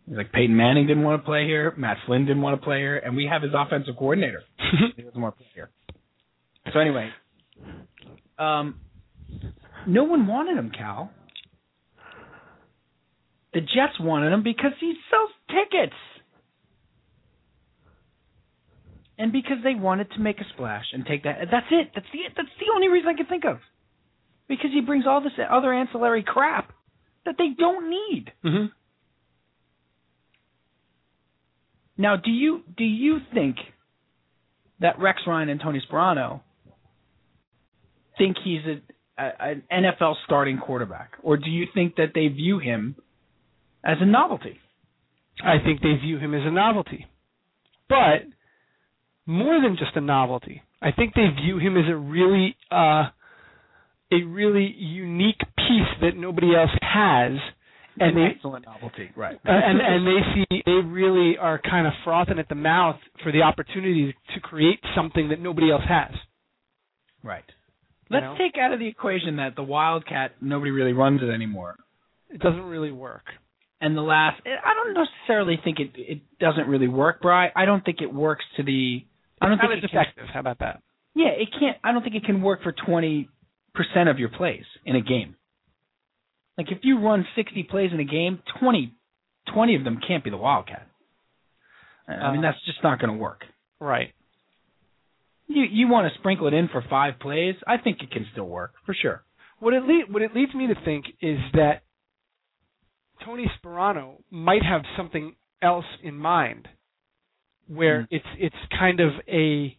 He's like Peyton Manning didn't want to play here. Matt Flynn didn't want to play here, and we have his offensive coordinator. he doesn't want to play here. So anyway, um, no one wanted him, Cal. The Jets wanted him because he sells tickets. And because they wanted to make a splash and take that that's it. That's the that's the only reason I can think of. Because he brings all this other ancillary crap that they don't need. hmm Now, do you do you think that Rex Ryan and Tony Sparano think he's a, a an NFL starting quarterback, or do you think that they view him as a novelty? I think they view him as a novelty, but more than just a novelty. I think they view him as a really uh, a really unique piece that nobody else has and An they excellent novelty, right? uh, and and they see they really are kind of frothing at the mouth for the opportunity to create something that nobody else has. right. Let's know? take out of the equation that the Wildcat nobody really runs it anymore. It doesn't really work. And the last, I don't necessarily think it it doesn't really work, Bry. I don't think it works to the. I don't think as it can, effective. How about that? Yeah, it can't. I don't think it can work for twenty percent of your plays in a game. Like if you run sixty plays in a game, 20, 20 of them can't be the Wildcat. I mean, Uh, that's just not going to work. Right. You you want to sprinkle it in for five plays? I think it can still work for sure. What it le- what it leads me to think is that Tony Sparano might have something else in mind, where Mm. it's it's kind of a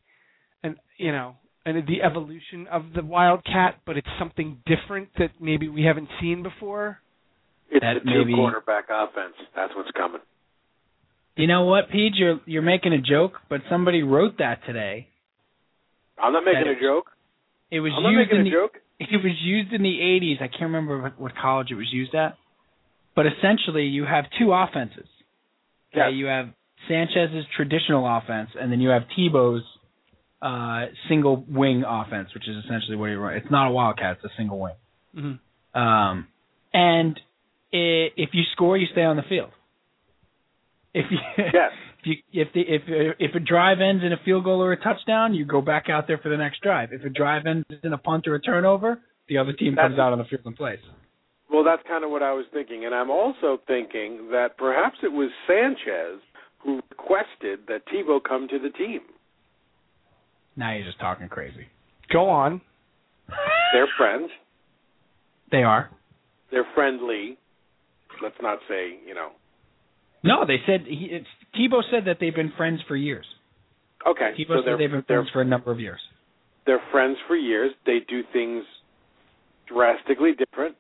an you know an, the evolution of the Wildcat, but it's something different that maybe we haven't seen before. It's That the two maybe- quarterback offense. That's what's coming. You know what, Pete? You're you're making a joke, but somebody wrote that today. I'm not making a joke. It was I'm not used making in a the joke. it was used in the 80s. I can't remember what, what college it was used at. But essentially, you have two offenses. Okay, Yes. you have Sanchez's traditional offense, and then you have Tebow's uh, single wing offense, which is essentially what he run. It's not a wildcat; it's a single wing. Mm-hmm. Um, and i if you score, you stay on the field. If you Yes. If you if the if uh, if a drive ends in a field goal or a touchdown, you go back out there for the next drive. If a drive ends in a punt or a turnover, the other team comes out on the field and plays. Well, that's kind of what I was thinking, and I'm also thinking that perhaps it was Sanchez who requested that Tebow come to the team. Now you're just talking crazy. Go on. They're friends. They are. They're friendly. Let's not say, you know. No, they said he, it's, Tebow said that they've been friends for years. Okay, Tebow so said they've been friends for a number of years. they're friends for years. They do things drastically different.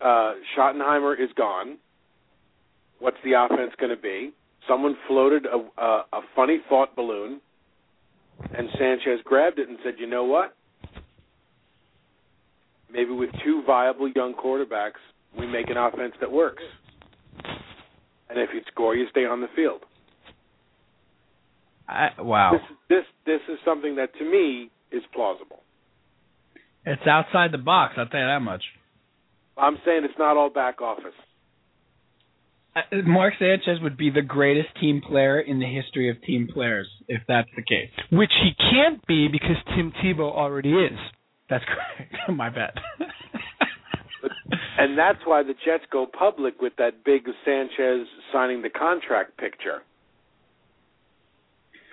Uh, Schottenheimer is gone. What's the offense going to be? Someone floated a, a, a funny thought balloon, and Sanchez grabbed it and said, "You know what? Maybe with two viable young quarterbacks, we make an offense that works. And if you score, you stay on the field." I, wow, This this this is something that to me is plausible. it's outside the box. I'll tell you that much. I'm saying it's not all back office. Uh, Mark Sanchez would be the greatest team player in the history of team players if that's the case. Which he can't be because Tim Tebow already is. That's correct. My bad. And that's why the Jets go public with that big Sanchez signing the contract picture.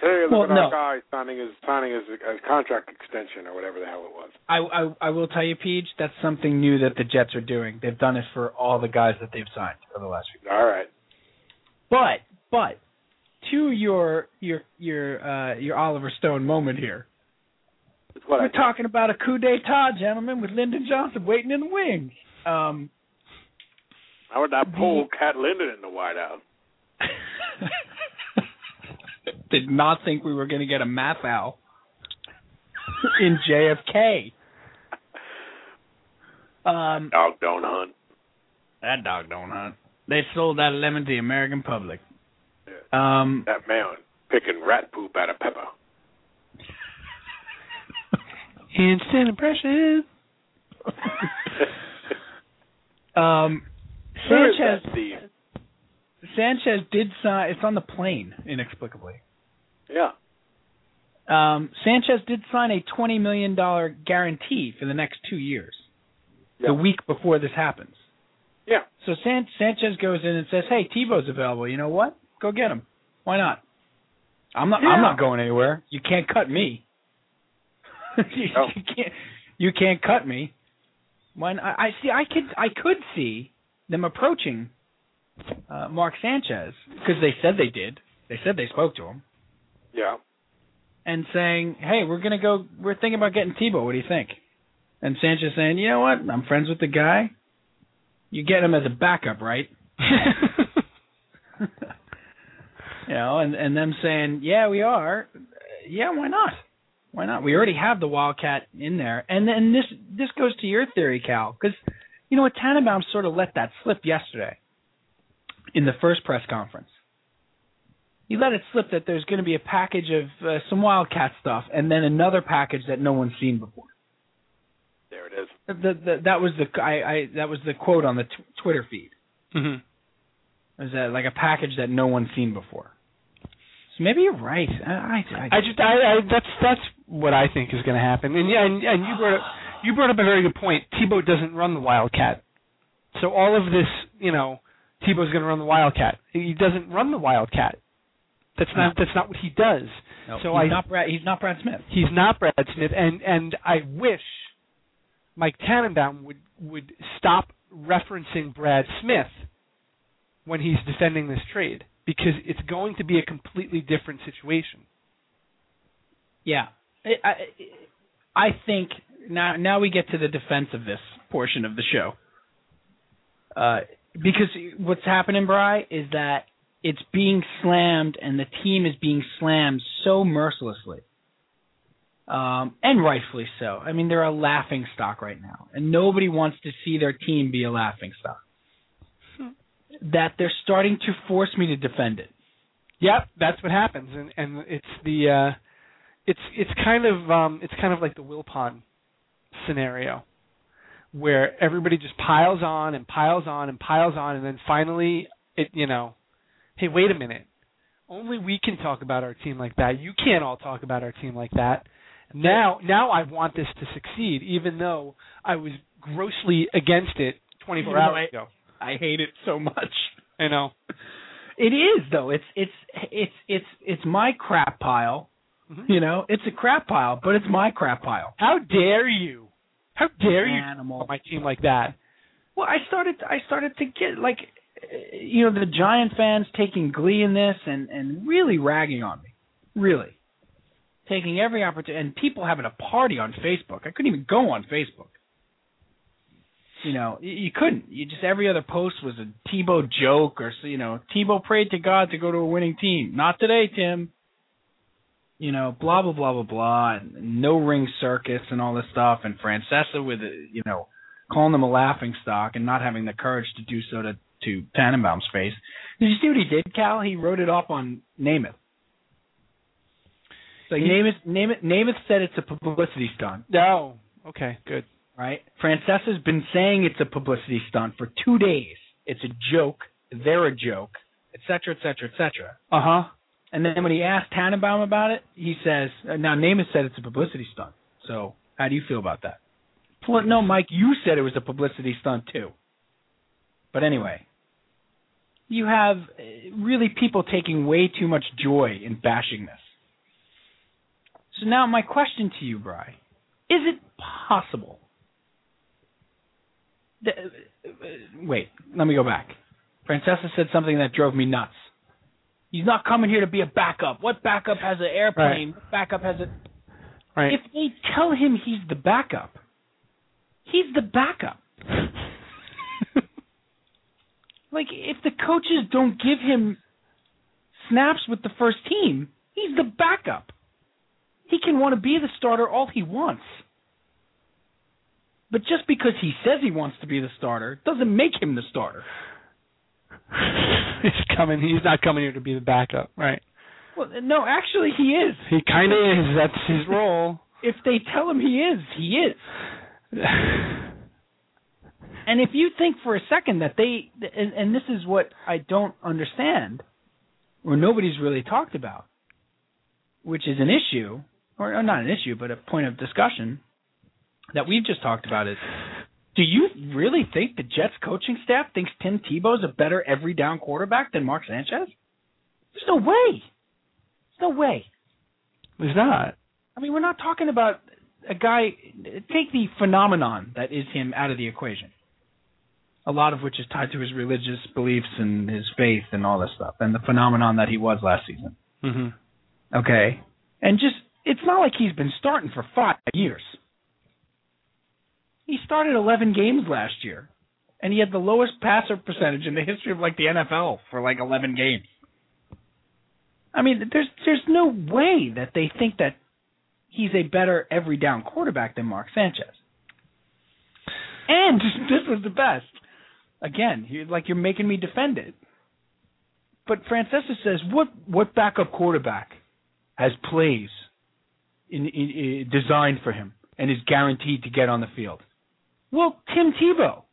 Hey, look Well, at no. our guy signing his signing his, his contract extension or whatever the hell it was. I, I I will tell you, Peach, that's something new that the Jets are doing. They've done it for all the guys that they've signed for the last few. All right. But but to your your your uh your Oliver Stone moment here. That's what We're I talking about a coup d'etat, gentlemen, with Lyndon Johnson waiting in the wings. Um How would that pull Cat Lyndon in the White House? did not think we were going to get a math owl in JFK. Um, Dog don't hunt. that dog don't hunt. They sold that lemon to the American public. Um, That man picking rat poop out of pepper. Instant impression. um, Sanchez? Sanchez did sign. It's on the plane inexplicably. Yeah. Um, Sanchez did sign a twenty million dollar guarantee for the next two years. Yeah. The week before this happens. Yeah. So San- Sanchez goes in and says, "Hey, Tebow's available. You know what? Go get him. Why not? I'm not. I'm not going anywhere. You can't cut me. You, No. you can't. You can't cut me. When I, I see, I could, I could see them approaching uh, Mark Sanchez because they said they did. They said they spoke to him Yeah. and saying, "Hey, we're gonna go. We're thinking about getting Tebow. What do you think?" And Sanchez saying, "You know what? I'm friends with the guy. You get him as a backup, right?" you know, and and them saying, "Yeah, we are. Yeah, why not? Why not? We already have the Wildcat in there." And then this this goes to your theory, Cal, because you know what Tannenbaum sort of let that slip yesterday in the first press conference. He let it slip that there's going to be a package of uh, some Wildcat stuff, and then another package that no one's seen before. There it is. The, the, that was the I, I that was the quote on the t- Twitter feed. hmm It was that like a package that no one's seen before. So maybe you're right. I, I, I, I just I, I that's that's what I think is going to happen. And yeah, and, and you brought up, you brought up a very good point. Tebow doesn't run the Wildcat, so all of this, you know, Tebow's going to run the Wildcat. He doesn't run the Wildcat. That's not that's not what he does. no, so he's I- not Brad. He's not Brad Smith. He's not Brad Smith, and and I wish Mike Tannenbaum would would stop referencing Brad Smith when he's defending this trade because it's going to be a completely different situation. Yeah, I, I, think now now we get to the defense of this portion of the show. Uh, because what's happening, Bry, is that it's being slammed, and the team is being slammed so mercilessly, um, and rightfully so. I mean, they're a laughing stock right now, and nobody wants to see their team be a laughing stock. That they're starting to force me to defend it. Yep, that's what happens, and and it's the uh, it's it's kind of um, it's kind of like the Wilpon scenario, where everybody just piles on and piles on and piles on, and then finally it you know, hey wait a minute, only we can talk about our team like that. You can't all talk about our team like that. Now now I want this to succeed, even though I was grossly against it 24 Even though hours I- ago. I hate it so much. I know. It is though. It's it's it's it's it's my crap pile. Mhm. You know, it's a crap pile, but it's my crap pile. How dare you? How dare you Animal. my team like that? Well, I started I started to get like you know the Giant fans taking glee in this and and really ragging on me. Really. Taking every opportunity and people having a party on Facebook. I couldn't even go on Facebook. You know, you, couldn't. You just every other post was a Tebow joke or you know, Tebow prayed to God to go to a winning team. Not today, Tim. You know, blah blah blah blah blah, and no ring circus and all this stuff, and Francesa with a, you know, calling them a laughing stock and not having the courage to do so to to Tannenbaum's face. Did you see what he did, Cal? He wrote it off on Namath. So He- Namath, Namath, Namath said it's a publicity stunt, No. Okay, good. Right? Francesa's been saying it's a publicity stunt for two days. It's a joke. They're a joke, et cetera, et cetera, et cetera. Uh huh. And then when he asked Tannenbaum about it, he says, "Now Namath said it's a publicity stunt. So how do you feel about that?" Well, no, Mike, you said it was a publicity stunt too. But anyway, you have uh, really people taking way too much joy in bashing this. So now my question to you, Bry, is it possible? Uh, wait, let me go back. Francesa said something that drove me nuts. He's not coming here to be a backup. What backup has an airplane? What backup has a Right. if they tell him he's the backup, he's the backup. like if the coaches don't give him snaps with the first team, he's the backup. He can want to be the starter all he wants. But just because he says he wants to be the starter doesn't make him the starter. he's coming. He's not coming here to be the backup. Right. Well, no, actually he is. He kind of is. That's his role. If they tell him he is, he is. And if you think for a second that they, and, and this is what I don't understand, or nobody's really talked about, which is an issue, or, or not an issue, but a point of discussion that we've just talked about is, do you really think the Jets coaching staff thinks Tim Tebow's a better every down quarterback than Mark Sanchez? There's no way. There's no way. He's not. I mean, we're not talking about a guy. Take the phenomenon that is him out of the equation. a lot of which is tied to his religious beliefs and his faith and all this stuff, and the phenomenon that he was last season. Mm-hmm. Okay, and just it's not like he's been starting for five years. He started 11 games last year, and he had the lowest passer percentage in the history of like the NFL for like 11 games. I mean, there's there's no way that they think that he's a better every down quarterback than Mark Sanchez. And this was the best. Again, you like you're making me defend it. But Francesa says, "What what backup quarterback has plays in, in, in designed for him and is guaranteed to get on the field?" Well, Tim Tebow.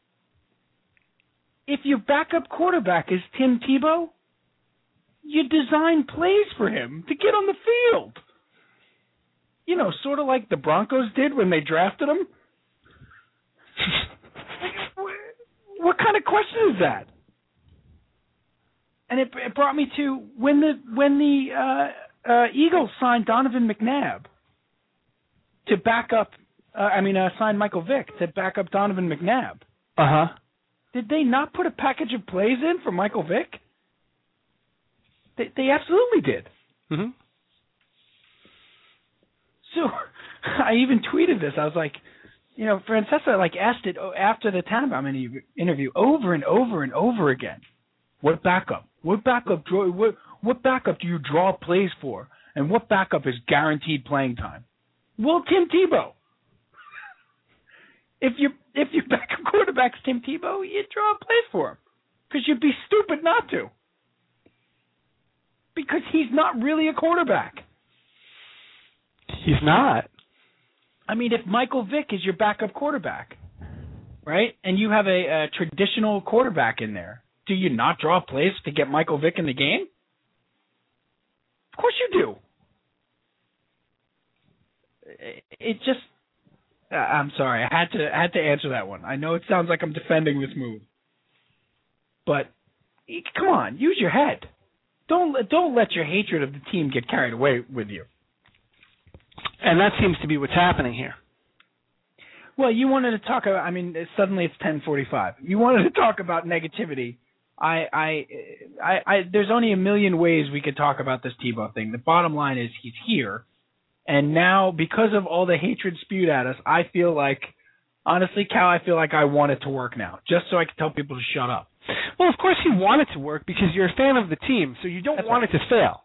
If your backup quarterback is Tim Tebow, you design plays for him to get on the field. You know, sort of like the Broncos did when they drafted him. what kind of question is that? And it, it brought me to when the when the uh, uh, Eagles signed Donovan McNabb to back up. Uh, I mean, uh, signed Michael Vick to back up Donovan McNabb. Uh huh. Did they not put a package of plays in for Michael Vick? They, they absolutely did. Mm-hmm. So I even tweeted this. I was like, you know, Francesa like asked it after the Tannenbaum interview over and over and over again. What backup? What backup? Draw, what what backup do you draw plays for? And what backup is guaranteed playing time? Well, Tim Tebow. If you if your backup quarterback's Tim Tebow, you draw plays for him because you'd be stupid not to. Because he's not really a quarterback. He's not. I mean, if Michael Vick is your backup quarterback, right, and you have a, a traditional quarterback in there, do you not draw plays to get Michael Vick in the game? Of course you do. It just Uh, I'm sorry. I had to I had to answer that one. I know it sounds like I'm defending this move. But come on, use your head. Don't don't let your hatred of the team get carried away with you. And that seems to be what's happening here. Well, you wanted to talk about. I mean, suddenly it's 10:45. You wanted to talk about negativity. I, I, I, I, there's only a million ways we could talk about this Tebow thing. The bottom line is he's here, and now because of all the hatred spewed at us, I feel like, honestly, Cal, I feel like I want it to work now, just so I can tell people to shut up. Well, of course you want it to work because you're a fan of the team, so you don't That's want right. it to fail.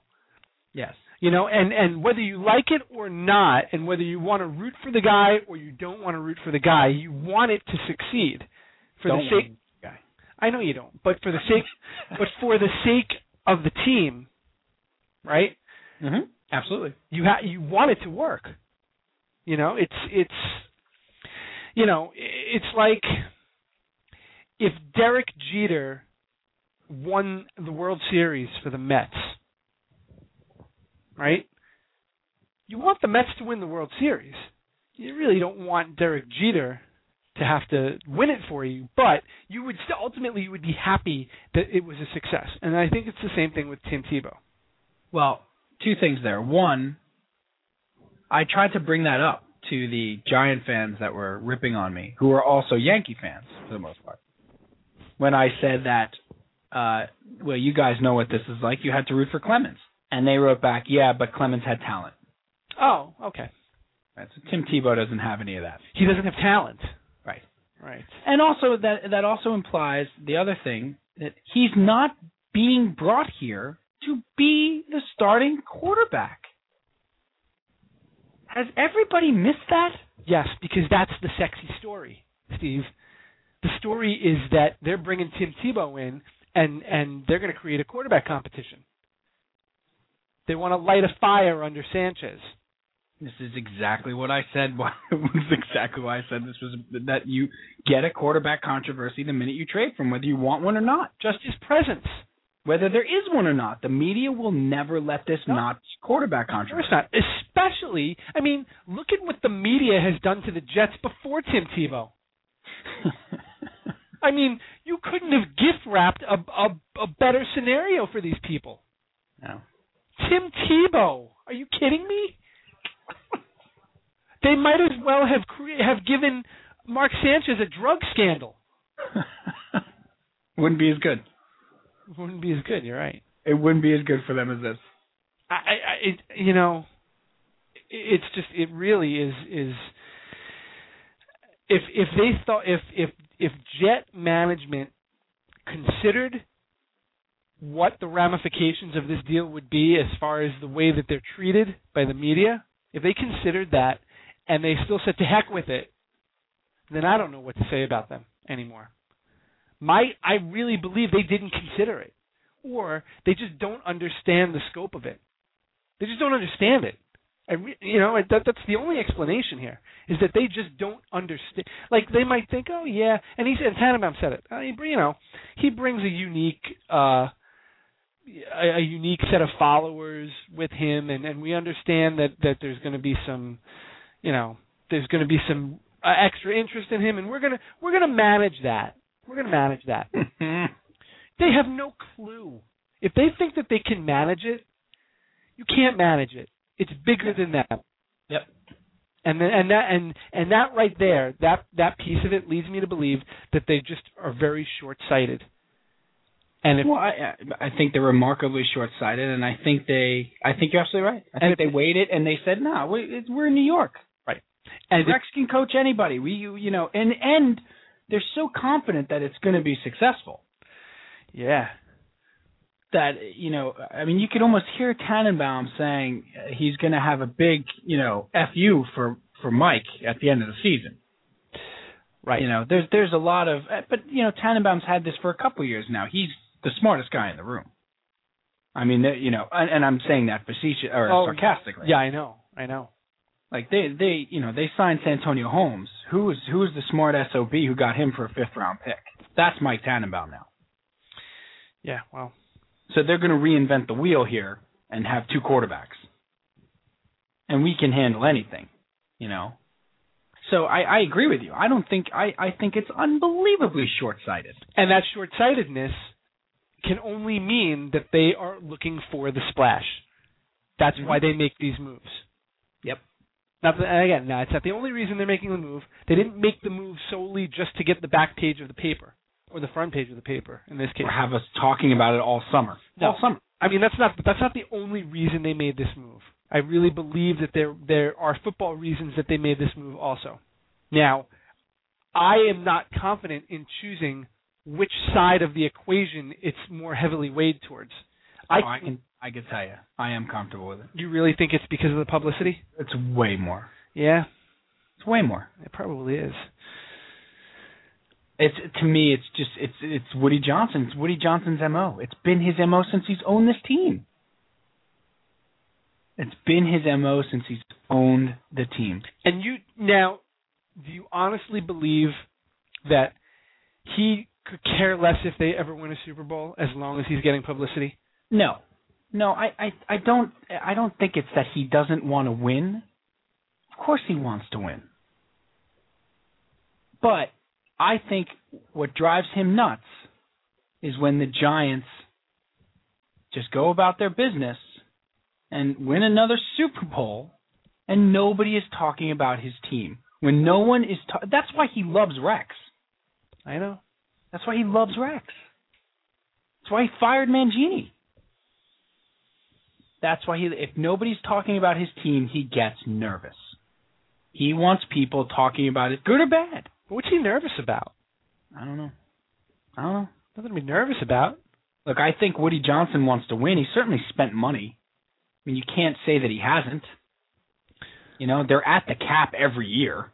Yes. You know, and and whether you like it or not, and whether you want to root for the guy or you don't want to root for the guy, you want it to succeed. For Don't the sake, want the guy. I know you don't, but for the sake, but for the sake of the team, right? Mm-hmm. Absolutely. You ha- you want it to work. You know, it's it's you know, it's like if Derek Jeter won the World Series for the Mets, right? You want the Mets to win the World Series. You really don't want Derek Jeter to have to win it for you, but you would still ultimately you would be happy that it was a success. And I think it's the same thing with Tim Tebow. Well, two things there. One, I tried to bring that up to the Giant fans that were ripping on me, who are also Yankee fans for the most part. When I said that, uh, well, you guys know what this is like. You had to root for Clemens, and they wrote back, "Yeah, but Clemens had talent." Oh, okay. Right, so Tim Tebow doesn't have any of that. He doesn't have talent. Right. Right. And also that that also implies the other thing that he's not being brought here to be the starting quarterback. Has everybody missed that? Yes, because that's the sexy story, Steve. The story is that they're bringing Tim Tebow in, and and they're going to create a quarterback competition. They want to light a fire under Sanchez. This is exactly what I said. Why was exactly why I said this was that you get a quarterback controversy the minute you trade from, whether you want one or not. Just his presence. Whether there is one or not, the media will never let this No. not quarterback Of course not. Especially, I mean, look at what the media has done to the Jets before Tim Tebow. I mean, you couldn't have gift wrapped a, a a better scenario for these people. no. Tim Tebow. Are you kidding me? they might as well have cre- have given Mark Sanchez a drug scandal. Wouldn't be as good. Wouldn't be as good. You're right. It wouldn't be as good for them as this. I, I, it, you know, it's just it really is is if if they thought if if if Jet management considered what the ramifications of this deal would be as far as the way that they're treated by the media, if they considered that and they still said to heck with it, then I don't know what to say about them anymore. My I really believe they didn't consider it or they just don't understand the scope of it. They just don't understand it. I re- you know that that's the only explanation here is that they just don't understand. Like they might think, oh yeah, and he said Tannenbaum said it. Uh, you know, he brings a unique uh a, a unique set of followers with him, and and we understand that that there's going to be some, you know, there's going to be some uh, extra interest in him, and we're gonna we're gonna manage that. We're gonna manage that. they have no clue. If they think that they can manage it, you can't manage it. It's bigger than that. Yep. And then, and that and and that right there, that that piece of it leads me to believe that they just are very short-sighted. And if well, I I think they're remarkably short-sighted, and I think they I think you're absolutely right. I think they waited and they said, "No, we, we're in New York, right?" And Rex can coach anybody. We you, you know, and and they're so confident that it's going to be successful. Yeah. That you know, I mean, you could almost hear Tannenbaum saying he's going to have a big, you know, fu for for Mike at the end of the season. Right. You know, there's there's a lot of, but you know, Tannenbaum's had this for a couple of years now. He's the smartest guy in the room. I mean, you know, and, and I'm saying that facetious or Oh, sarcastically. Yeah, I know. I know. Like they they you know they signed Santonio Holmes. Who is who is the smart sob who got him for a fifth round pick? That's Mike Tannenbaum now. Yeah. Well. So they're going to reinvent the wheel here and have two quarterbacks, and we can handle anything, you know. So I, I agree with you. I don't think I, I think it's unbelievably short sighted. And that short-sightedness can only mean that they are looking for the splash. That's why mm-hmm. they make these moves. Not that, again, no, it's not the only reason they're making the move. They didn't make the move solely just to get the back page of the paper or the front page of the paper in this case. Or have us talking about it all summer. No. All summer. I mean, that's not that's not the only reason they made this move. I really believe that there there are football reasons that they made this move also. Now, I am not confident in choosing which side of the equation it's more heavily weighed towards. I, Oh, I can I can tell you, I am comfortable with it. Do you really think it's because of the publicity? It's way more. Yeah, It's way more. it probably is. It's to me, it's just it's it's Woody Johnson. It's Woody Johnson's mo. It's been his mo since he's owned this team. It's been his mo since he's owned the team. And you now, do you honestly believe that he could care less if they ever win a Super Bowl as long as he's getting publicity? No, no, I I I don't I don't think it's that he doesn't want to win. Of course, he wants to win. But I think what drives him nuts is when the Giants just go about their business and win another Super Bowl and nobody is talking about his team. When no one is ta- that's why he loves Rex. I know. That's why he loves Rex. That's why he fired Mangini. That's why he if nobody's talking about his team, he gets nervous. He wants people talking about it, good or bad. What's he nervous about? I don't know. I don't know. Nothing to be nervous about. Look, I think Woody Johnson wants to win. He certainly spent money. I mean, you can't say that he hasn't. You know, they're at the cap every year.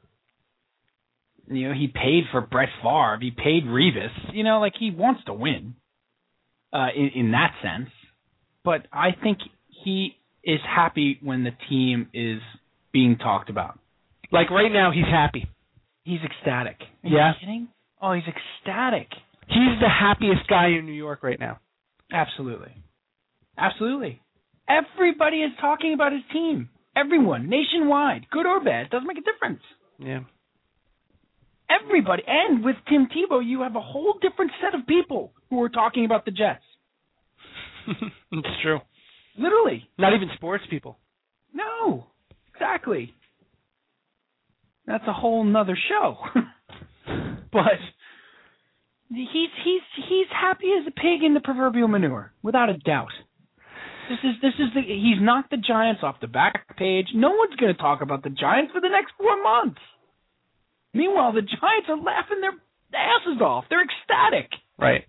You know, he paid for Brett Favre. He paid Revis. You know, like he wants to win. Uh, in, in that sense, but I think he is happy when the team is being talked about. Like right now, he's happy. He's ecstatic. Are Yeah. kidding? Oh, he's ecstatic. He's the happiest guy in New York right now. Absolutely. Absolutely. Everybody is talking about his team. Everyone, nationwide, good or bad, doesn't make a difference. Yeah. Everybody. And with Tim Tebow, you have a whole different set of people who are talking about the Jets. it's true. Literally. Not even sports people. No. Exactly. That's a whole nother show. but He's he's he's happy as a pig in the proverbial manure, without a doubt. This is this is the he's knocked the Giants off the back page. No one's going to talk about the Giants for the next four months. Meanwhile, the Giants are laughing their asses off. They're ecstatic. Right.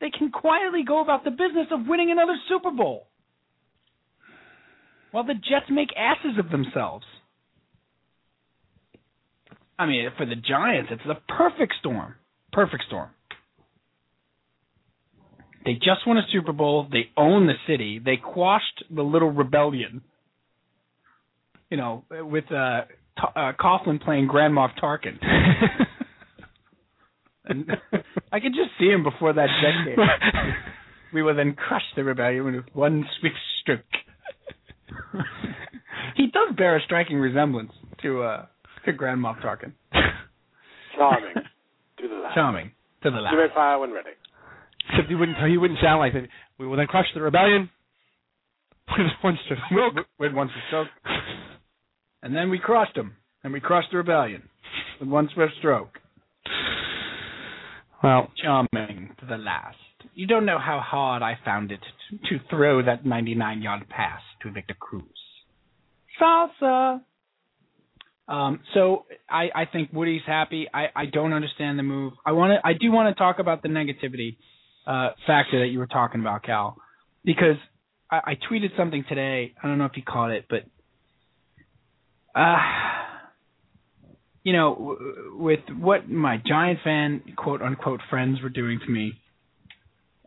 They can quietly go about the business of winning another Super Bowl. While the Jets make asses of themselves. I mean, for the Giants, it's the perfect storm. Perfect storm. They just won a Super Bowl. They own the city. They quashed the little rebellion. You know, with uh, T- uh Coughlin playing Grand Moff Tarkin. and I could just see him before that game. we will then crush the rebellion with one swift stroke. he does bear a striking resemblance to uh to Grand Moff Tarkin. Charming. to the last. Charming to the last. You may fire when ready. Except he wouldn't he wouldn't sound like that. We will then crush the rebellion with one stroke. With, with one stroke. And then we crushed him. And we crushed the rebellion with one swift stroke. Well, Charming to the last. You don't know how hard I found it to, to throw that 99 yard pass to Victor Cruz. Salsa. Um, so I, I think Woody's happy. I, I don't understand the move. I want to. I do want to talk about the negativity uh, factor that you were talking about, Cal, because I, I tweeted something today. I don't know if you caught it, but uh, you know, w- with what my Giant fan quote unquote friends were doing to me.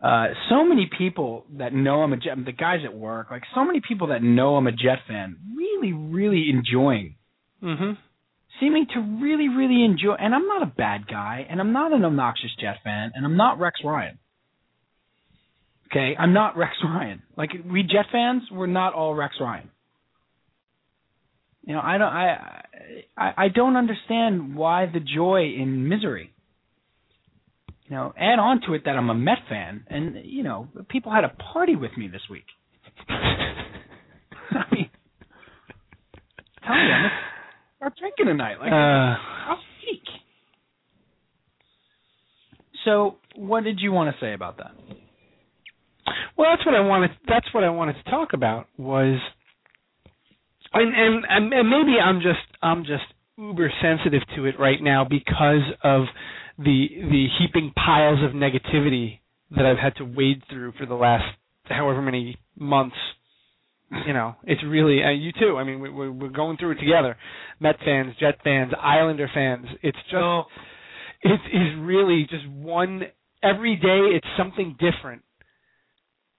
Uh, so many people that know I'm a Jet, the guys at work, like so many people that know I'm a Jet fan, really, really enjoying hmm seeming to really, really enjoy. And I'm not a bad guy, and I'm not an obnoxious Jet fan, and I'm not Rex Ryan. Okay, I'm not Rex Ryan. Like we Jet fans, we're not all Rex Ryan. You know, I don't, I, I, I don't understand why the joy in misery. You know, add on to it that I'm a Met fan, and you know, people had a party with me this week. I mean, tell me, I'm start drinking tonight. Like, Uh, I'll speak. So, what did you want to say about that? well, that's what I wanted. That's what I wanted to talk about was, and and and and maybe I'm just I'm just uber sensitive to it right now because of the the heaping piles of negativity that I've had to wade through for the last however many months. You know, it's really uh, you too. I mean, we, we, we're going through it together. Met fans, Jet fans, Islander fans. It's just it is really just one every day. It's something different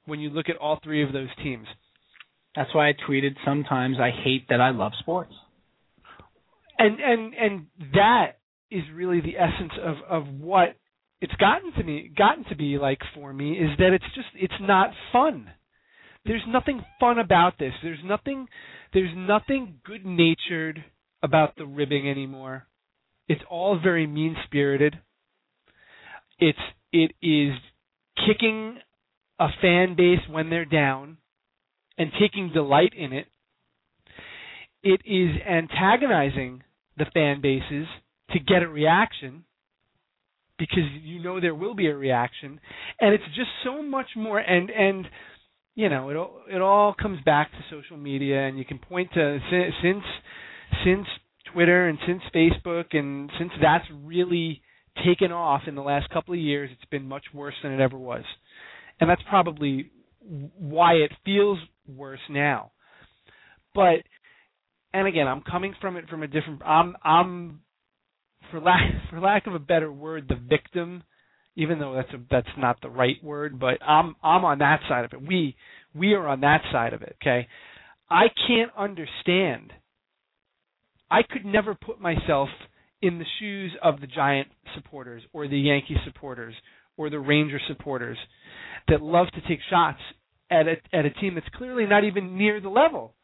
when you look at all three of those teams. That's why I tweeted sometimes I hate that I love sports. and and and that is really the essence of of what it's gotten to me gotten to be like for me is that it's just it's not fun. There's nothing fun about this. There's nothing there's nothing good natured about the ribbing anymore. It's all very mean spirited it's it is kicking a fan base when they're down and taking delight in it. It is antagonizing the fan bases to get a reaction because you know there will be a reaction and it's just so much more and and you know it all it all comes back to social media and you can point to since since Twitter and since Facebook and since that's really taken off in the last couple of years it's been much worse than it ever was and that's probably why it feels worse now but and again, I'm coming from it from a different. I'm I'm for lack for lack of a better word, the victim, even though that's a, that's not the right word. But I'm I'm on that side of it. We we are on that side of it. Okay, I can't understand. I could never put myself in the shoes of the Giant supporters or the Yankee supporters or the Ranger supporters that love to take shots at a at a team that's clearly not even near the level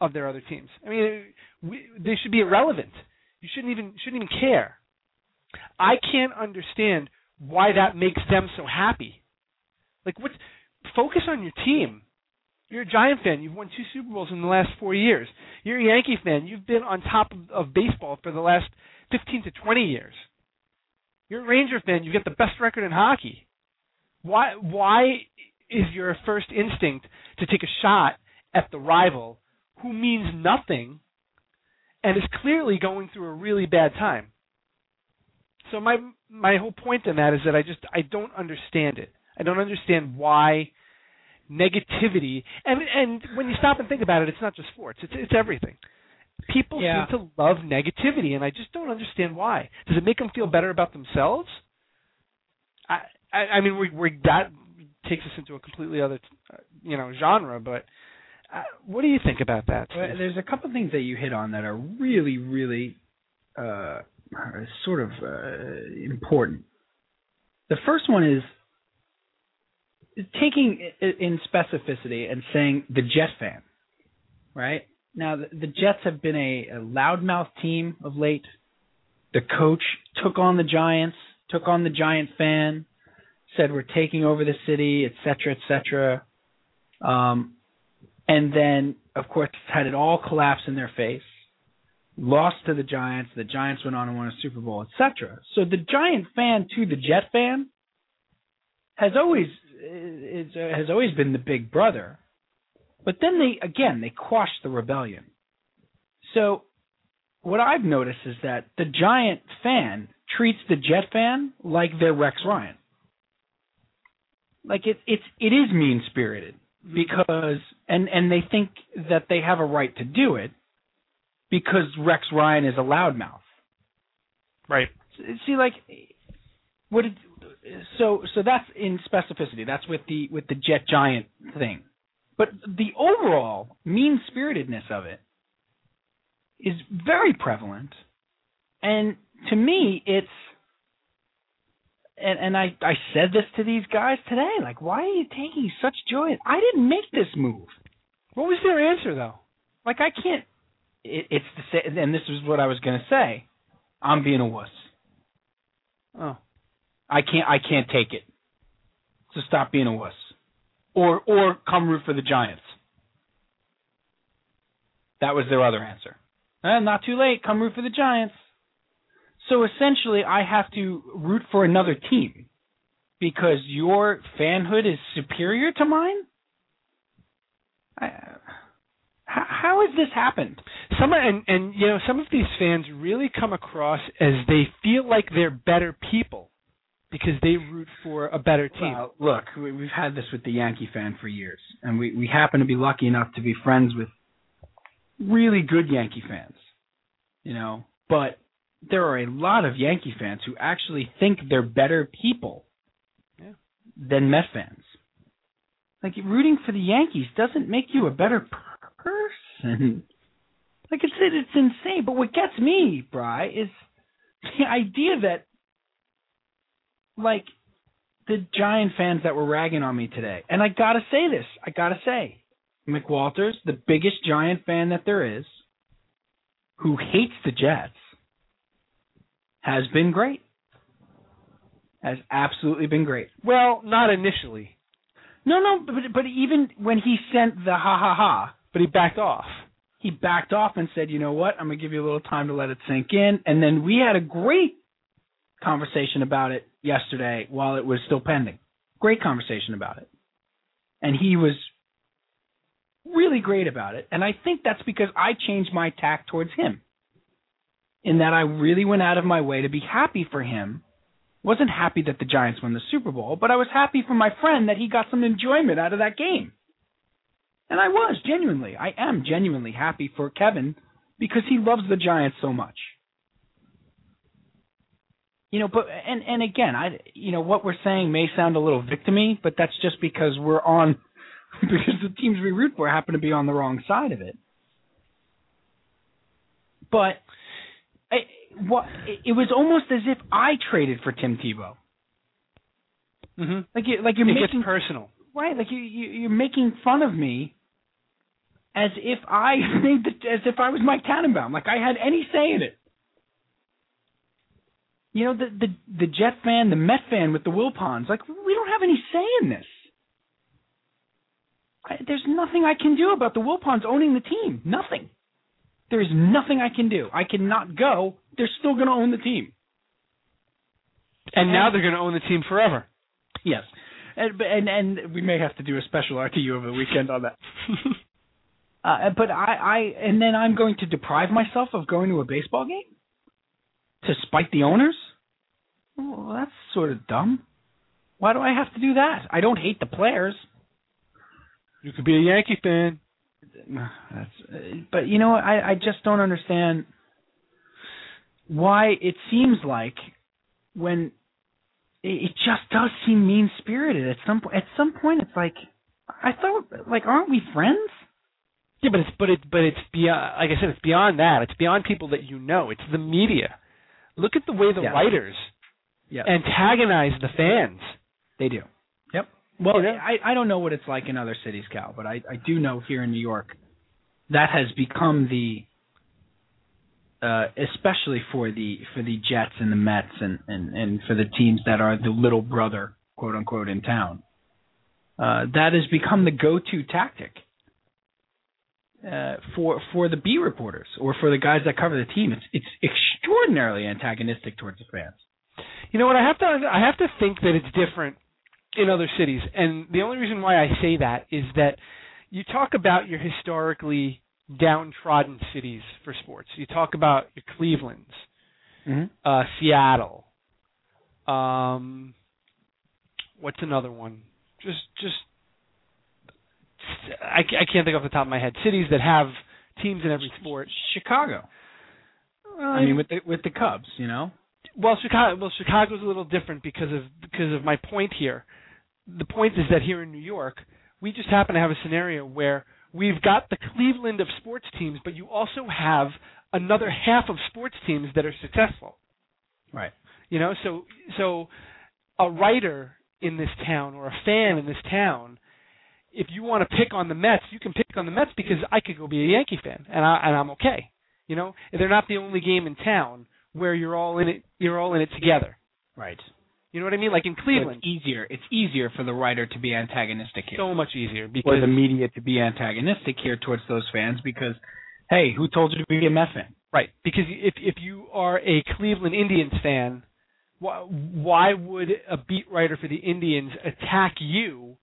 of their other teams. I mean, we, they should be irrelevant. You shouldn't even shouldn't even care. I can't understand why that makes them so happy. Like, what? Focus on your team. You're a Giant fan. You've won two Super Bowls in the last four years. You're a Yankee fan. You've been on top of, of baseball for the last 15 to 20 years. You're a Ranger fan. You've got the best record in hockey. Why? Why is your first instinct to take a shot at the rival who means nothing and is clearly going through a really bad time? So my my whole point in that is that I just I don't understand it. I don't understand why negativity and and when you stop and think about it, it's not just sports. It's it's everything. People Yeah. seem to love negativity, and I just don't understand why. Does it make them feel better about themselves? I I, I mean, we we that takes us into a completely other uh, you know genre, but uh, what do you think about that? Well, there's a couple things that you hit on that are really, really uh, sort of uh, important. The first one is taking in specificity and saying the Jet fan, right? Now, the, the Jets have been a, a loudmouth team of late. The coach took on the Giants, took on the Giant fan, said we're taking over the city, et cetera, et cetera. Um, and then, of course, had it all collapse in their face. Lost to the Giants. The Giants went on and won a Super Bowl, etc. So the Giant fan to the Jet fan has always is, has always been the big brother. But then they again they quashed the rebellion. So what I've noticed is that the Giant fan treats the Jet fan like they're Rex Ryan. Like it it's it is mean spirited because and and they think that they have a right to do it because Rex Ryan is a loudmouth. right. See, like what? It, so so that's in specificity. That's with the with the Jet Giant thing, but the overall mean spiritedness of it is very prevalent, and to me, it's. And, and I, I said this to these guys today. Like, why are you taking such joy? I didn't make this move. What was their answer though? Like I can't. It, it's the same. and this is what I was gonna say. I'm being a wuss. Oh, I can't. I can't take it. So stop being a wuss, or or come root for the Giants. That was their other answer. Eh, not too late. Come root for the Giants. So essentially, I have to root for another team because your fanhood is superior to mine. I, how, how has this happened? some and and you know some of these fans really come across as they feel like they're better people because they root for a better team. Well, look, we- we've had this with the Yankee fan for years, and we we happen to be lucky enough to be friends with really good Yankee fans. You know, but there are a lot of Yankee fans who actually think they're better people Yeah. than Met fans. Like rooting for the Yankees doesn't make you a better person. Like it's it's insane. But what gets me, Bry, is the idea that like the Giant fans that were ragging on me today. And I gotta say this. I gotta say, McWalters, the biggest Giant fan that there is, who hates the Jets, has been great. Has absolutely been great. Well, not initially, No, no, but but even when he sent the ha ha ha, but he backed off. he backed off and said, "You know what? I'm gonna give you a little time to let it sink in." And then we had a great conversation about it yesterday while it was still pending. Great conversation about it, and he was really great about it. And I think that's because I changed my tack towards him, in that I really went out of my way to be happy for him. Wasn't happy that the Giants won the Super Bowl, but I was happy for my friend that he got some enjoyment out of that game. And I was genuinely, I am genuinely happy for Kevin because he loves the Giants so much. You know, but and and again, I you know what we're saying may sound a little victimy, but that's just because we're on because the teams we root for happen to be on the wrong side of it. But what it, was almost as if I traded for Tim Tebow. Mm-hmm. Like you, like you're It making personal. Right, like you, you you're making fun of me as if I made the as if I was Mike Tannenbaum, like I had any say in it. You know, the the the Jet fan, the Met fan with the Wilpons, like we don't have any say in this. I, there's nothing I can do about the Wilpons owning the team. Nothing. There is nothing I can do. I cannot go. They're still going to own the team. And now they're going to own the team forever. Yes, and and and we may have to do a special RTU over the weekend on that. uh, but I, I and then I'm going to deprive myself of going to a baseball game to spite the owners. Well, that's sort of dumb. Why do I have to do that? I don't hate the players. You could be a Yankee fan. That's, but you know, what? I I just don't understand why it seems like when it, it just does seem mean spirited at some point. At some point, it's like I thought, like, aren't we friends? Yeah, but it's but it but it's beyond. Like I said, it's beyond that. It's beyond people that you know. It's the media. Look at the way the Yeah. writers Yeah, antagonize the fans. they do. Well, know? I I don't know what it's like in other cities, Cal, but I I do know here in New York that has become the uh especially for the for the Jets and the Mets and and and for the teams that are the little brother quote unquote in town. Uh that has become the go-to tactic. Uh, for for the B reporters or for the guys that cover the team, it's it's extraordinarily antagonistic towards the fans. You know what? I have to I have to think that it's different in other cities, and the only reason why I say that is that you talk about your historically downtrodden cities for sports. You talk about your Cleveland's, Mm-hmm. uh, Seattle. Um, what's another one? Just just I, I can't think off the top of my head. Cities that have teams in every sport. Chicago. I mean, with the with the Cubs, you know. Well, Chicago. Well, Chicago's a little different because of because of my point here. The point is that here in New York, we just happen to have a scenario where we've got the Cleveland of sports teams, but you also have another half of sports teams that are successful. Right. You know, so so a writer in this town or a fan in this town, if you want to pick on the Mets, you can pick on the Mets because I could go be a Yankee fan and I and I'm okay. You know, they're not the only game in town where you're all in it. You're all in it together. Right. You know what I mean? Like in So Cleveland, it's easier. It's easier for the writer to be antagonistic here, so much easier or because the media to be antagonistic here towards those fans because, hey, who told you to be a Met fan? right because if if you are a Cleveland Indians fan, why why would a beat writer for the Indians attack you?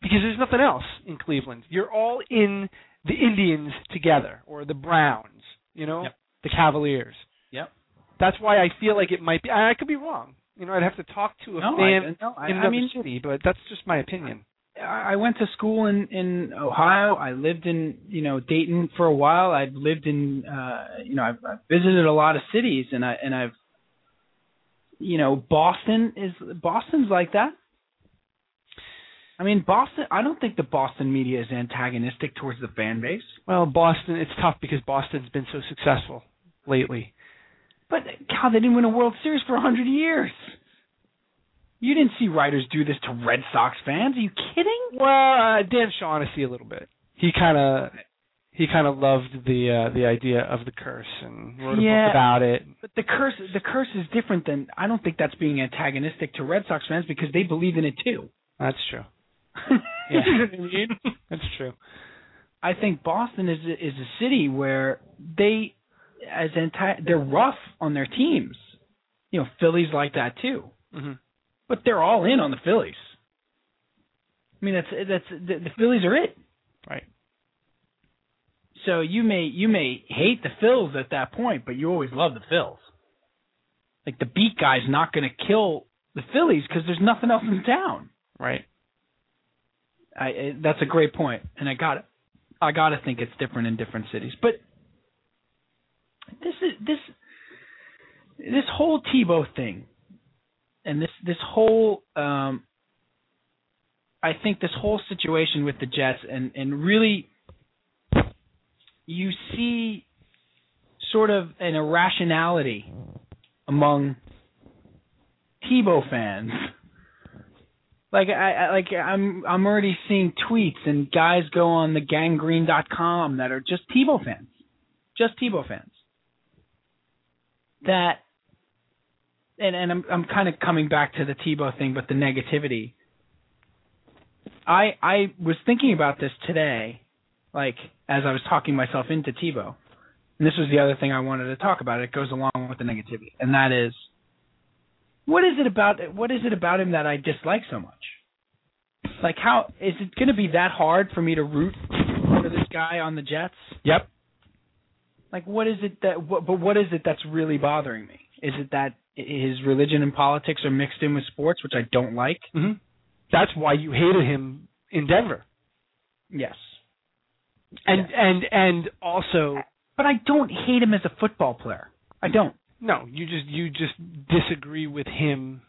Because there's nothing else in Cleveland. You're all in the Indians together or the Browns. You know, Yep. the Cavaliers. Yep. That's why I feel like it might be. I I could be wrong. You know, I'd have to talk to a No, fan I, no, I, in I mean, city, but that's just my opinion. I I went to school in in Ohio. I lived in you know Dayton for a while. I've lived in uh you know I've, I've visited a lot of cities and I and I've you know Boston is Boston's like that. I mean Boston. I don't think the Boston media is antagonistic towards the fan base. Well, Boston, it's tough because Boston's been so successful lately. But God, they didn't win a World Series for a hundred years. You didn't see writers do this to Red Sox fans. Are you kidding? Well, uh, Dan Shaughnessy a little bit. He kind of he kind of loved the uh, the idea of the curse and wrote a book about it. But the curse, the curse is different than. I don't think that's being antagonistic to Red Sox fans because they believe in it too. That's true. You Yeah. know what I mean? That's true. I think Boston is a, is a city where they, as anti, they're rough on their teams. You know, Phillies like that too, hmm but they're all in on the Phillies. I mean, that's that's the, the Phillies are it. Right. So you may you may hate the Phils at that point, but you always love the Phils. Like the beat guy's not going to kill the Phillies because there's nothing else in town. Right. I, I that's a great point, and I got it. I got to think it's different in different cities, but this is this this whole Tebow thing, and this this whole um, I think this whole situation with the Jets, and and really, you see sort of an irrationality among Tebow fans. Like I, I like I'm I'm already seeing tweets and guys go on the gangrene.com that are just Tebow fans. Just Tebow fans. That and and I'm I'm kind of coming back to the Tebow thing but the negativity. I I was thinking about this today like as I was talking myself into Tebow. And this was the other thing I wanted to talk about. It goes along with the negativity. And that is What is it about what is it about him that I dislike so much? Like how is it going to be that hard for me to root for this guy on the Jets? Yep. Like what is it that what, but what is it that's really bothering me? Is it that his religion and politics are mixed in with sports, which I don't like? hmm That's why you hated him in Denver. Yes. And and and also But I don't hate him as a football player. I don't. no, you just you just disagree with him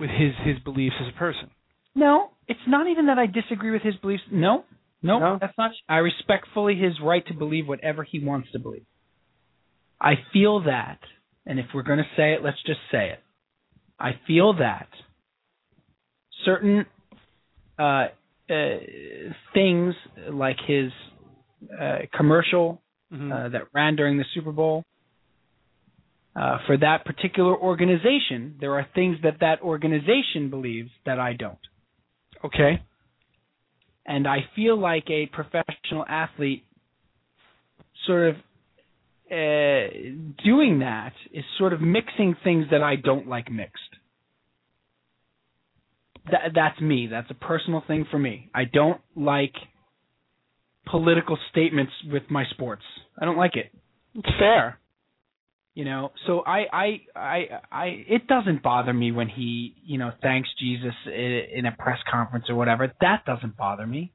with his his beliefs as a person. No, it's not even that I disagree with his beliefs. No, no, No? that's not. I respect fully his right to believe whatever he wants to believe. I feel that, and if we're going to say it, let's just say it. I feel that certain uh, uh, things, like his uh, commercial Mhm. uh, that ran during the Super Bowl. Uh, for that particular organization, there are things that that organization believes that I don't. okay. And I feel like a professional athlete sort of uh, doing that is sort of mixing things that I don't like mixed. That, that's me. That's a personal thing for me. I don't like political statements with my sports. I don't like it. It's fair. You know, so I, I, I, I, it doesn't bother me when he, you know, thanks Jesus in, in a press conference or whatever. That doesn't bother me.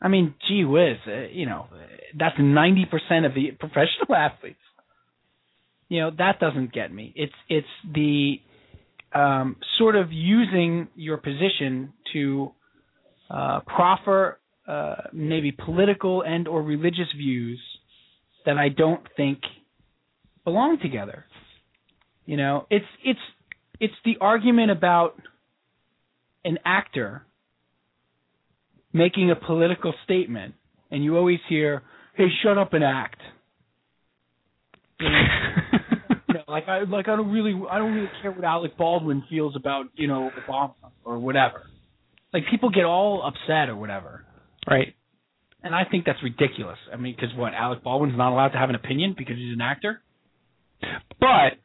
I mean, gee whiz, uh, you know, that's ninety percent of the professional athletes. You know, that doesn't get me. It's it's the um, sort of using your position to uh, proffer uh, maybe political and or religious views that I don't think belong together. You know, it's it's it's the argument about an actor making a political statement, and you always hear, "Hey, shut up and act." You know, you know, like I like I don't really I don't really care what Alec Baldwin feels about you know Obama or whatever. Like people get all upset or whatever, right. and I think that's ridiculous. I mean, because what Alec Baldwin's not allowed to have an opinion because he's an actor. But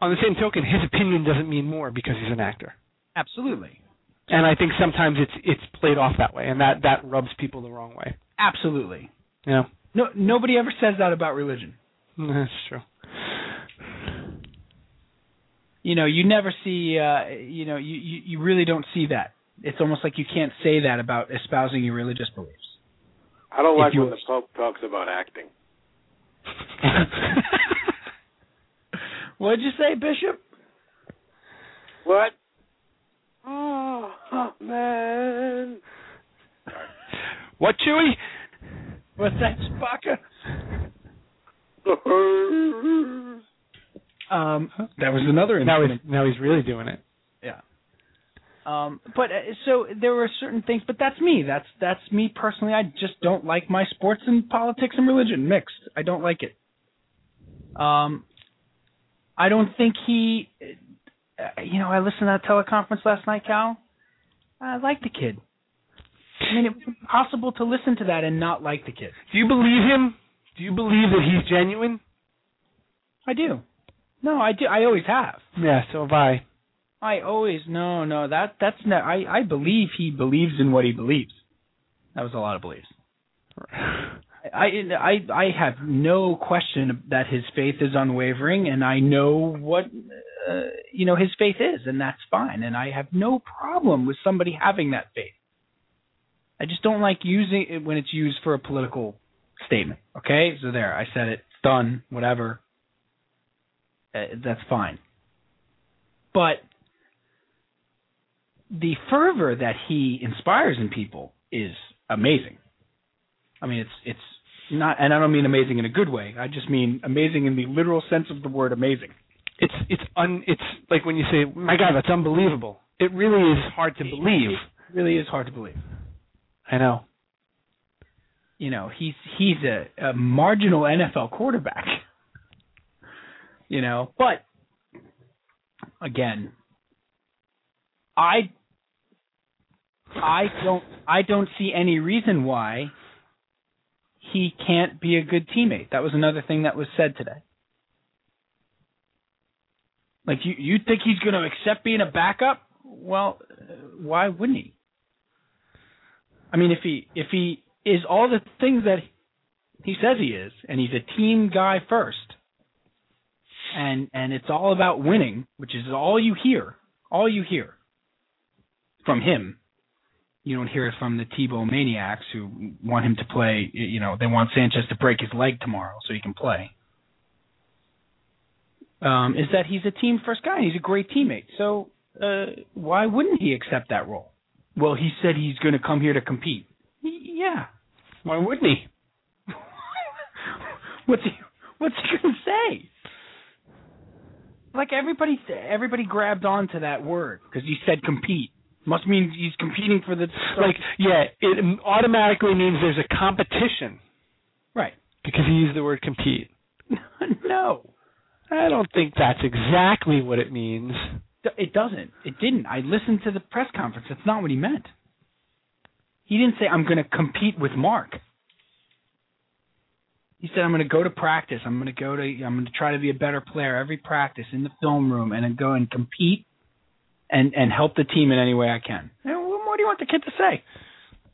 on the same token, his opinion doesn't mean more because he's an actor. Absolutely, And I think sometimes it's it's played off that way, and that that rubs people the wrong way. absolutely. You know, No, nobody ever says that about religion. that's true. You know, you never see. Uh, you know, you, you you really don't see that. It's almost like you can't say that about espousing your religious beliefs. I don't like you- when the Pope talks about acting. What'd you say, Bishop? What? Oh, man. what, Chewy? What's that, Chewbacca? Um, that was another Now he's now he's really doing it. Yeah. Um, but uh, so there were certain things, but that's me. That's that's me personally. I just don't like my sports and politics and religion mixed. I don't like it. Um, I don't think he. Uh, you know, I listened to that teleconference last night, Cal. I like the kid. I mean, it was impossible to listen to that and not like the kid. Do you believe him? Do you believe that he's genuine? I do. No, I do. I always have. Yeah, so have I. I always no no that that's no I I believe he believes in what he believes. That was a lot of beliefs. I I I have no question that his faith is unwavering, and I know what uh, you know his faith is, and that's fine. And I have no problem with somebody having that faith. I just don't like using it when it's used for a political statement. Okay, so there, I said it. Done. Whatever. Uh, that's fine. But the fervor that he inspires in people is amazing. I mean, it's it's not, and I don't mean amazing in a good way. I just mean amazing in the literal sense of the word amazing. It's it's un it's like when you say, "My God, that's unbelievable." It really is hard to believe. It really is hard to believe. I know. You know, he's he's a, a marginal NFL quarterback. You know, but again, I I don't I don't see any reason why he can't be a good teammate. That was another thing that was said today. Like you, you think he's going to accept being a backup? Well, uh, why wouldn't he? I mean, if he if he is all the things that he says he is, and he's a team guy first, and and it's all about winning, which is all you hear, all you hear from him. You don't hear it from the Tebow maniacs who want him to play. You know, they want Sanchez to break his leg tomorrow so he can play. Um, is that he's a team first guy? and He's a great teammate. So uh, why wouldn't he accept that role? Well, he said he's going to come here to compete. Yeah. Why wouldn't he? what's he What's he going to say? Like everybody, everybody grabbed onto that word because he said compete. Must mean he's competing for the like. Yeah, it automatically means there's a competition. Right. Because he used the word compete. no. I don't think that's exactly what it means. It doesn't. It didn't. I listened to the press conference. That's not what he meant. He didn't say I'm going to compete with Mark. He said I'm going to go to practice. I'm going to go to I'm going to try to be a better player every practice in the film room and then go and compete and and help the team in any way I can. And what more do you want the kid to say?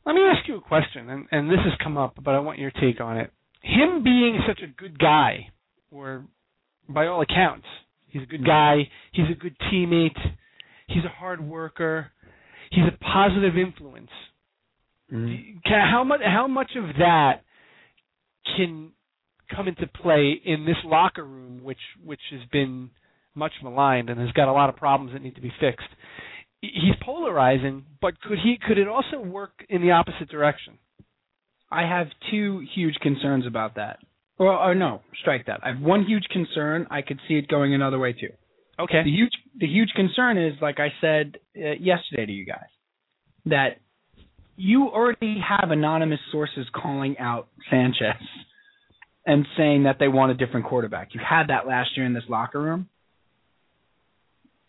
Let me ask you a question, and, and this has come up, but I want your take on it. Him being such a good guy, or by all accounts, he's a good guy. He's a good teammate. He's a hard worker. He's a positive influence. Mm-hmm. Can, how much? How much of that can come into play in this locker room, which which has been much maligned and has got a lot of problems that need to be fixed? He's polarizing, but could he? Could it also work in the opposite direction? I have two huge concerns about that. Well, or no, strike that. I have one huge concern. I could see it going another way too. Okay. The huge the huge concern is, like I said uh, yesterday to you guys, that you already have anonymous sources calling out Sanchez and saying that they want a different quarterback. You had that last year in this locker room.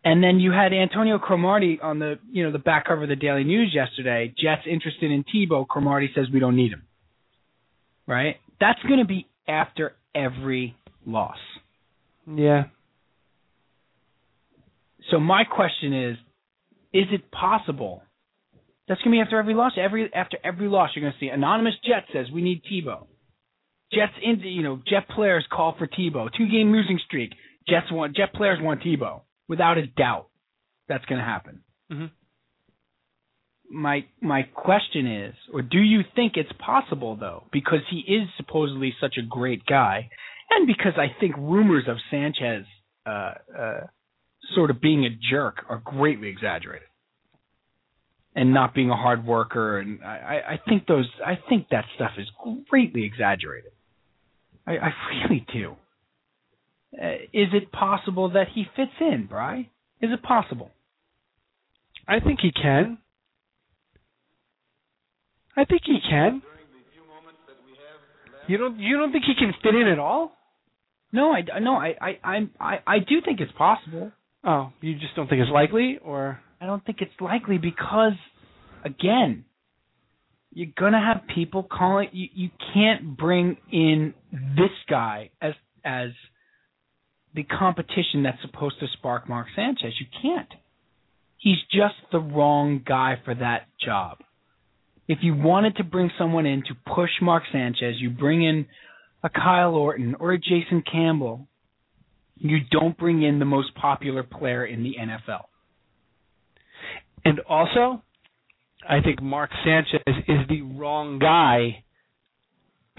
And then you had Antonio Cromartie on the you know the back cover of the Daily News yesterday. Jets interested in Tebow. Cromartie says we don't need him. Right? That's going to be after every loss. Yeah. So my question is, is it possible? That's gonna be after every loss. Every after every loss, you're gonna see anonymous Jet says we need Tebow. Jets in you know Jet players call for Tebow. Two game losing streak. Jets want Jet players want Tebow without a doubt. That's gonna happen. Mm-hmm my my question is, or do you think it's possible though, because he is supposedly such a great guy, and because I think rumors of Sanchez uh, uh, sort of being a jerk are greatly exaggerated, and not being a hard worker, and I, I think those I think that stuff is greatly exaggerated. I, I really do. Uh, is it possible that he fits in, Bry? Is it possible? I think he can. I think he can. You don't you don't think he can fit in at all? No, I no, I I I I do think it's possible. Oh, you just don't think it's likely, or I don't think it's likely because, again, you're gonna have people calling. You you can't bring in this guy as as the competition that's supposed to spark Mark Sanchez. You can't. He's just the wrong guy for that job if you wanted to bring someone in to push Mark Sanchez, you bring in a Kyle Orton or a Jason Campbell. You don't bring in the most popular player in the NFL. And also, I think Mark Sanchez is the wrong guy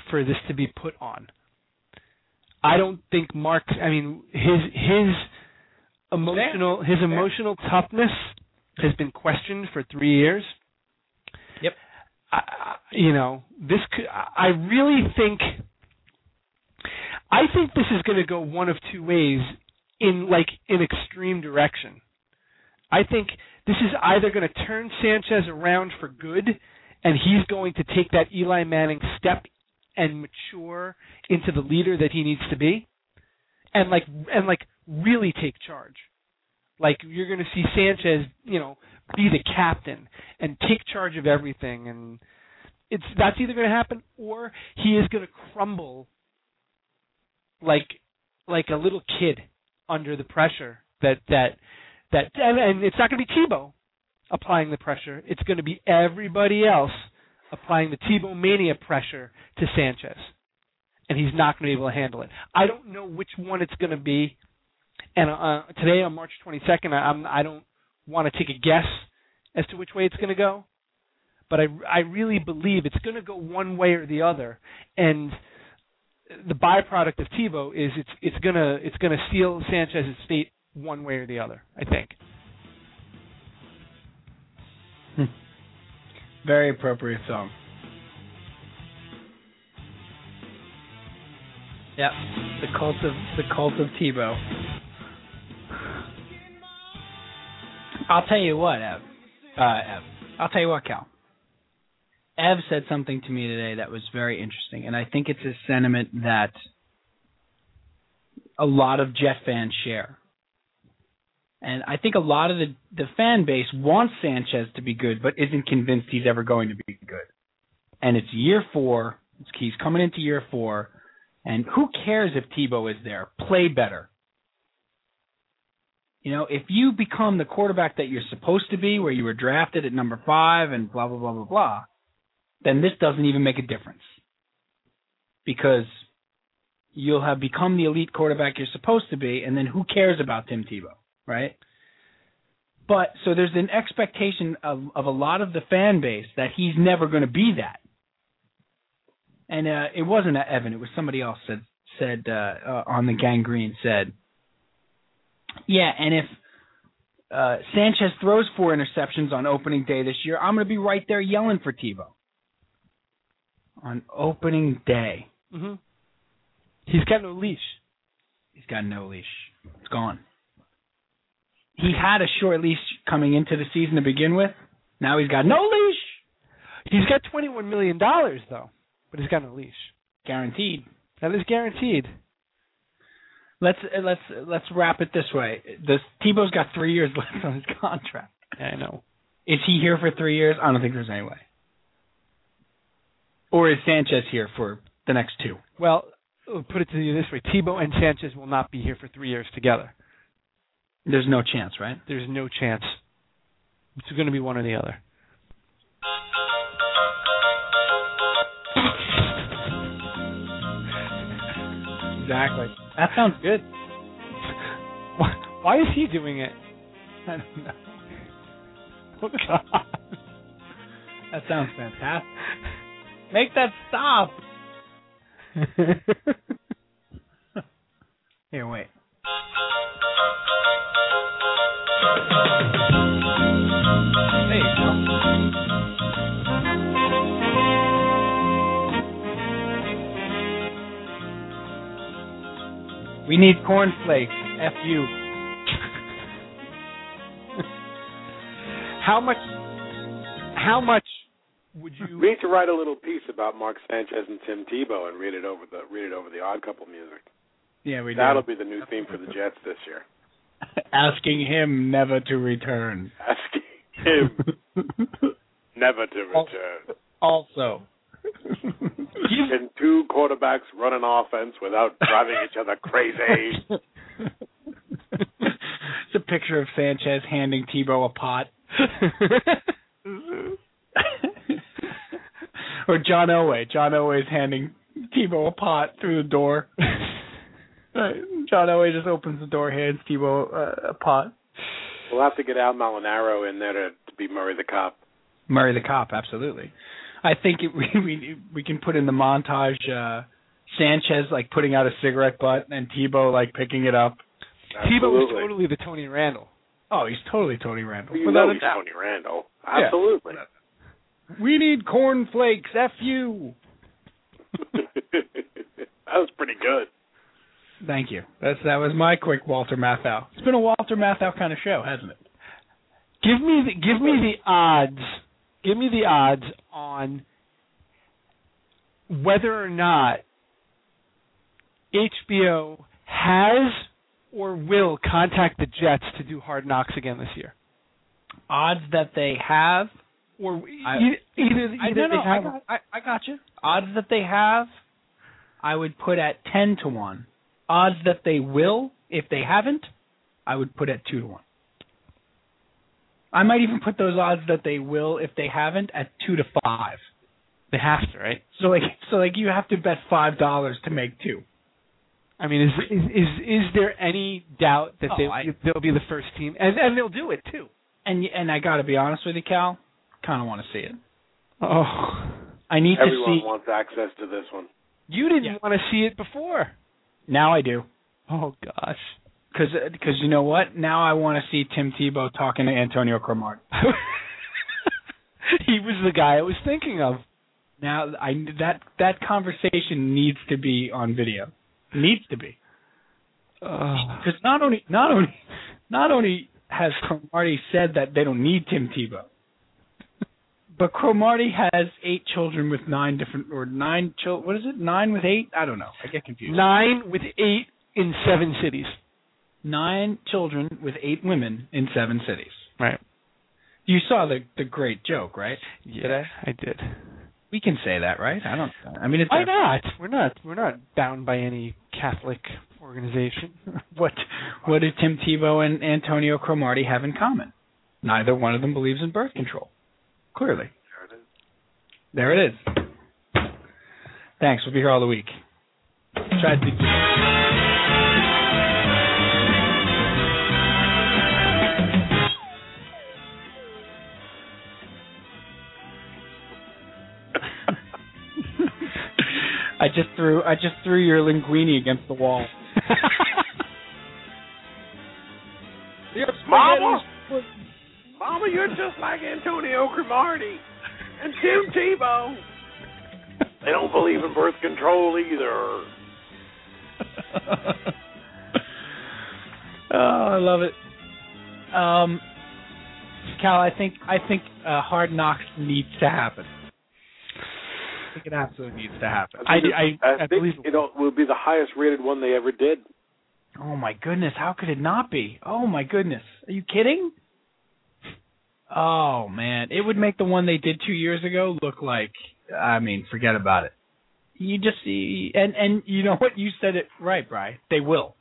for this to be put on. I don't think Mark. I mean, his his emotional his emotional toughness has been questioned for three years you know, this could. I really think. I think this is going to go one of two ways, in like in extreme direction. I think this is either going to turn Sanchez around for good, and he's going to take that Eli Manning step and mature into the leader that he needs to be, and like and like really take charge. Like you're going to see Sanchez, you know, be the captain and take charge of everything and it's that's either going to happen or he is going to crumble like like a little kid under the pressure That that that and, and it's not going to be Tebow applying the pressure. It's going to be everybody else applying the Tebow mania pressure to Sanchez, and he's not going to be able to handle it. I don't know which one it's going to be. And uh, today on March 22nd, I, I'm I don't want to take a guess as to which way it's going to go, but I I really believe it's going to go one way or the other, and the byproduct of Tebow is it's it's gonna it's gonna seal Sanchez's fate one way or the other. I think. Very appropriate song. Yep, the cult of the cult of Tebow. I'll tell you what, Ev. Uh, Ev. I'll tell you what, Cal. Ev said something to me today that was very interesting, and I think it's a sentiment that a lot of Jet fans share. And I think a lot of the, the fan base wants Sanchez to be good, but isn't convinced he's ever going to be good. And it's year four. He's coming into year four. And who cares if Tebow is there? Play better. You know, if you become the quarterback that you're supposed to be, where you were drafted at number five and blah, blah, blah, blah, blah, then this doesn't even make a difference. Because you'll have become the elite quarterback you're supposed to be, and then who cares about Tim Tebow, right? But so there's an expectation of, of a lot of the fan base that he's never going to be that. And uh, it wasn't Evan; it was somebody else said said uh, uh, on the Gang Green said, yeah, and if uh, Sanchez throws four interceptions on opening day this year, I'm going to be right there yelling for Tebow on opening day. Mm-hmm. He's got no leash. He's got no leash. It's gone. He had a short leash coming into the season to begin with. Now he's got no leash. He's got twenty-one million dollars though, but he's got no leash. Guaranteed. That is guaranteed. Let's uh, let's let's wrap it this way. This Tebow's got three years left on his contract. Yeah, I know. Is he here for three years? I don't think there's any way. Or is Sanchez here for the next two? Well, put it to you this way: Tebow and Sanchez will not be here for three years together. There's no chance, right? There's no chance. It's going to be one or the other. Exactly. That sounds good. Why, why is he doing it? I don't know. Oh God! That sounds fantastic. Make that stop. Here, wait. We need cornflakes. F you. how much? How much would you? We need to write a little piece about Mark Sanchez and Tim Tebow and read it over the read it over the Odd Couple music. Yeah, we do. That'll be the new theme for the Jets this year. Asking him never to return. Asking him never to return. Also. Can two quarterbacks run an offense without driving each other crazy? it's a picture of Sanchez handing Tebow a pot. or John Elway. John Elway's handing Tebow a pot through the door. Right. John Elway just opens the door, hands Tebow uh, a pot. We'll have to get Al Molinaro in there to, to be Murray the cop. Murray the cop, absolutely. I think it, we we we can put in the montage uh Sanchez like putting out a cigarette butt and Tebow like picking it up. Tebow was totally the Tony Randall. Oh, he's totally Tony Randall. Well, you Without know a he's doubt. Tony Randall. Yeah. Absolutely. We need cornflakes. F you. that was pretty good. Thank you. That's that was my quick Walter Matthau. It's been a Walter Matthau kind of show, hasn't it? Give me the give me the odds. Give me the odds on whether or not HBO has or will contact the Jets to do Hard Knocks again this year. Odds that they have. Or I- either either, I, either no, no, they I have. got, I, I got you. Odds that they have, I would put at ten to one. Odds that they will, if they haven't, I would put at two to one. I might even put those odds that they will, if they haven't, at two to five. They have to, right? So like, so like, you have to bet five dollars to make two. I mean, is is is, is there any doubt that Oh, they I- they'll be the first team, and and they'll do it too? And and I got to be honest with you, Cal. Kind of want to see it. Oh, I need Everyone to see. Everyone wants access to this one. you didn't Yeah. want to see it before. Now I do. Oh gosh. Because because you know what? Now I want to see Tim Tebow talking to Antonio Cromartie. he was the guy I was thinking of. Now I that that conversation needs to be on video. Needs to be Uh, because not only not only not only has Cromartie said that they don't need Tim Tebow, but Cromartie has eight children with nine different or nine children. What is it? Nine with eight? I don't know. I get confused. nine with eight in seven cities. Nine children with eight women in seven cities. Right. You saw the the great joke, right? Yeah, I did. We can say that, right? I don't. I mean, it's Why not? We're not. We're not bound by any Catholic organization. What what do Tim Tebow and Antonio Cromartie have in common? Neither one of them believes in birth control. Clearly. There it is. There it is. Thanks. We'll be here all the week. Try to I just threw I just threw your linguine against the wall. Mama, Mama, you're just like Antonio Cromartie and Tim Tebow. They don't believe in birth control either. oh, I love it. Um, Cal, I think I think uh, Hard Knocks needs to happen. I think it absolutely needs to happen. I, I, I, I, believe think it will be the highest rated one they ever did. Oh my goodness, how could it not be? Oh my goodness, are you kidding? Oh man, it would make the one they did two years ago look like. I mean, forget about it. You just see, and and you know what? You said it right, Bry. They will.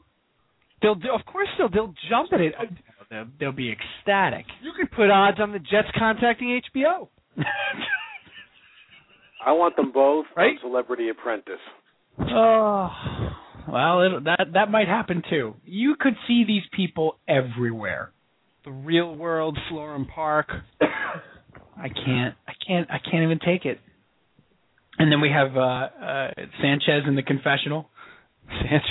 they'll do, of course they'll they'll jump at it. They'll, they'll be ecstatic. You could put odds on the Jets contacting HBO. I want them both Right? on Celebrity Apprentice. Oh, well, it, that that might happen too. You could see these people everywhere. The Real World, Florham Park. I can't, I can't, I can't even take it. And then we have uh, uh Sanchez in the confessional. Sanchez.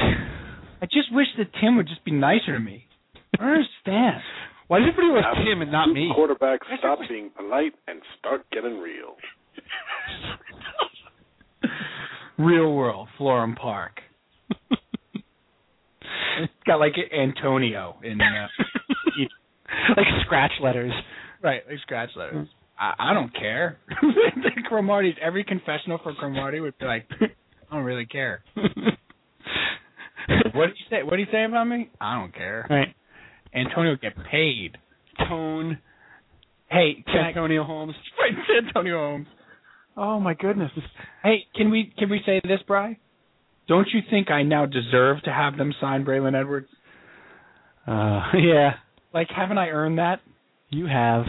I just wish that Tim would just be nicer to me. I don't understand. Why does everybody like him and not me? Quarterbacks stop being polite and start getting real. Real world, Florham Park. it's got like Antonio in uh, like scratch letters. right, like scratch letters. I, I don't care. Cromartie's every confessional for Cromartie would be like, I don't really care. What did you say? What did you say about me? I don't care. Right. Antonio get paid. Tone. Hey, can I, Santonio Holmes. Right, Santonio Holmes. Oh my goodness. Hey, can we can we say this, Bry? Don't you think I now deserve to have them sign Braylon Edwards? Uh, yeah, Like, haven't I earned that? you have.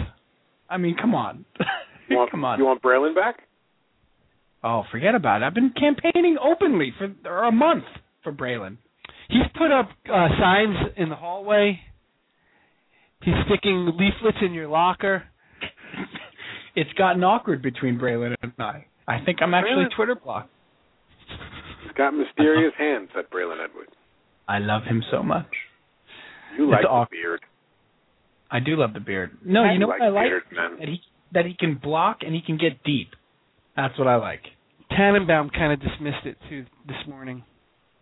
I mean, come on. You want, come on. You want Braylon back? oh, forget about it. I've been campaigning openly for a month for Braylon. He's put up uh, signs in the hallway. He's sticking leaflets in your locker. It's gotten awkward between Braylon and I. I think I'm actually Braylon- Twitter blocked. He's got mysterious hands, that Braylon Edwards. I love him so much. You It's like the awkward. beard. I do love the beard. No, I you know like what I like? beards, man. That he that he can block and he can get deep. That's what I like. Tannenbaum kind of dismissed it too this morning.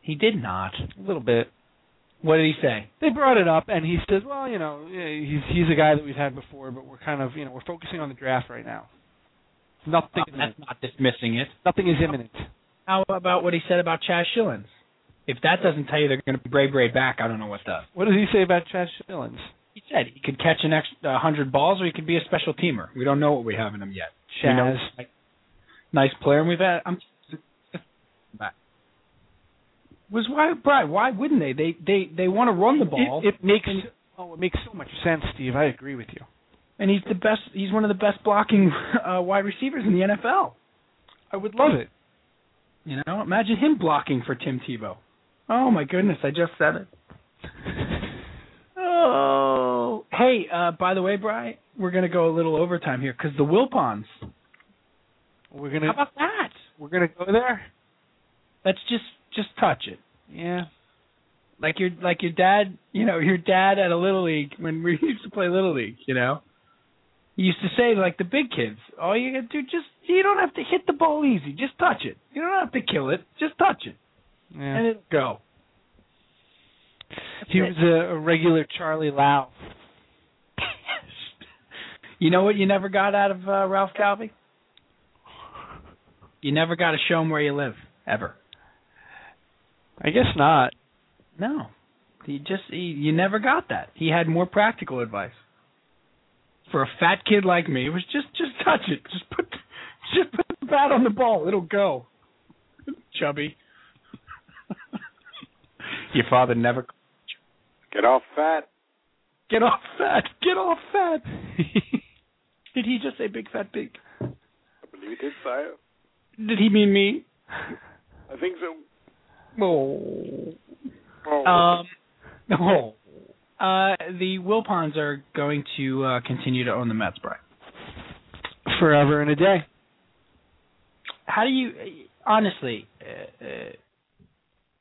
He did not. A little bit. What did he say? They brought it up, and he says, "Well, you know, he's he's a guy that we've had before, but we're kind of, you know, we're focusing on the draft right now. Nothing, Uh, that's not dismissing it. nothing is imminent." How about what he said about Chaz Schilens? If that doesn't tell you they're going to be Bray Bray back, I don't know what does. What does he say about Chaz Schilens? He said he could catch an extra uh, hundred balls, or he could be a special teamer. We don't know what we have in him yet. Chaz. he's a nice player, and we've had. I'm. Was why, Brian? Why wouldn't they? They they they want to run the ball. It, it makes oh, it makes so much sense, Steve. I agree with you. And he's the best. He's one of the best blocking uh, wide receivers in the NFL. I would love it. You know, imagine him blocking for Tim Tebow. Oh my goodness, I just said it. oh, hey, uh, by the way, Bry, we're gonna go a little overtime here because the Wilpons. We're gonna. How about that? We're gonna go there. Let's just just touch it. Yeah. Like your like your dad, you know, your dad at a little league when we used to play little league, you know. He used to say like the big kids, all you gotta do just you don't have to hit the ball easy, just touch it. You don't have to kill it, just touch it, Yeah. and it'll go. he was a, a regular Charlie Lau. You know what you never got out of uh, Ralph Calvi? You never got to show him where you live ever. I guess not. No, he just he, you never got that. He had more practical advice. For a fat kid like me, it was just just touch it. Just put just put the bat on the ball. It'll go. Chubby. Your father never Get off fat. get off fat. Get off fat. Did he just say big fat pig? I believe he did, sire. Did he mean me? I think so. Oh. Oh. Um, no. Uh, the Wilpons are going to uh, continue to own the Mets, Brian. Forever and a day. How do you, honestly, uh, uh,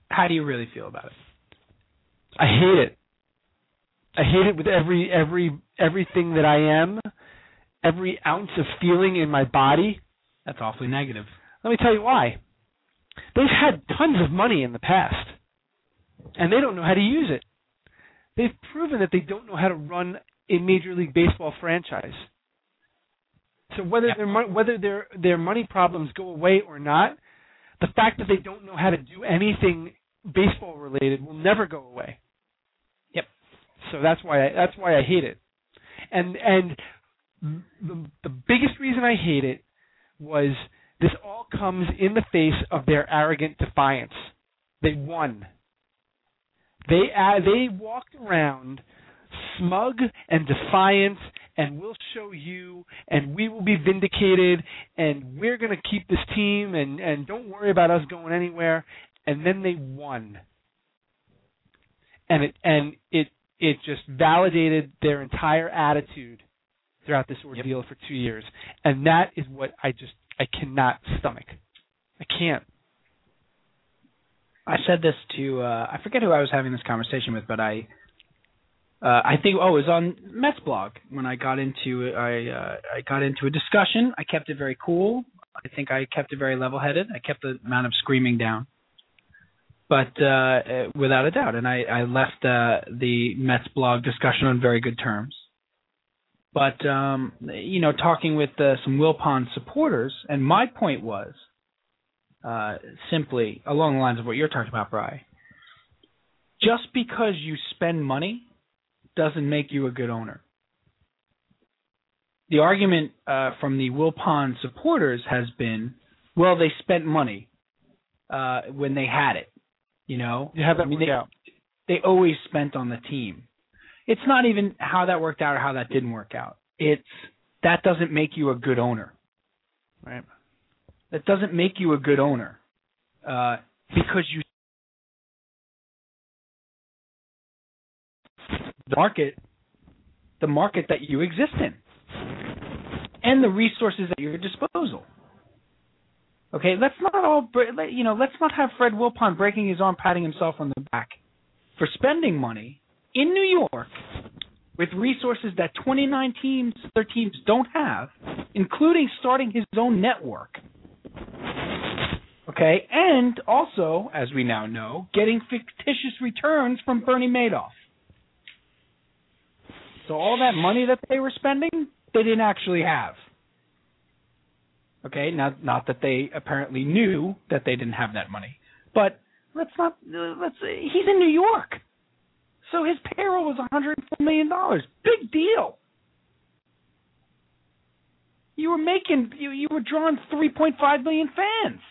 how do you really feel about it? I hate it. I hate it with every every everything that I am, every ounce of feeling in my body. That's awfully negative. Let me tell you why. They've had tons of money in the past, and they don't know how to use it. They've proven that they don't know how to run a Major League Baseball franchise. So whether Yeah. their whether their their money problems go away or not, the fact that they don't know how to do anything baseball related will never go away. Yep. So that's why I, that's why I hate it. And and the the biggest reason I hate it was this all comes in the face of their arrogant defiance. They won. They uh, they walked around smug and defiant and we'll show you and we will be vindicated and we're going to keep this team and and don't worry about us going anywhere and then they won. And it and it it just validated their entire attitude throughout this ordeal for 2 years. And that is what I just I cannot stomach. I can't. I said this to uh I forget who I was having this conversation with, but I uh I think oh it was on Mets blog when I got into I uh I got into a discussion. I kept it very cool. I think I kept it very level headed. I kept the amount of screaming down. But uh, uh without a doubt and I I left uh the Mets blog discussion on very good terms. But um you know talking with uh, some Wilpon supporters and my point was uh, simply along the lines of what you're talking about, Bry. Just because you spend money doesn't make you a good owner. The argument uh, from the Wilpon supporters has been, well, they spent money uh, when they had it. You know, You have that I mean, they, out. they always spent on the team. It's not even how that worked out or how that didn't work out. It's that doesn't make you a good owner Right. that doesn't make you a good owner uh, because you the market the market that you exist in and the resources at your disposal. Okay, let's not all you know. Let's not have Fred Wilpon breaking his arm, patting himself on the back for spending money in New York with resources that 29 teams, other teams don't have, including starting his own network. Okay, and also, as we now know, getting fictitious returns from Bernie Madoff. So all that money that they were spending, they didn't actually have. Okay, not not that they apparently knew that they didn't have that money, but let's not let's. He's in New York, so his payroll was 104 million dollars. Big deal. You were making you you were drawing 3.5 million fans.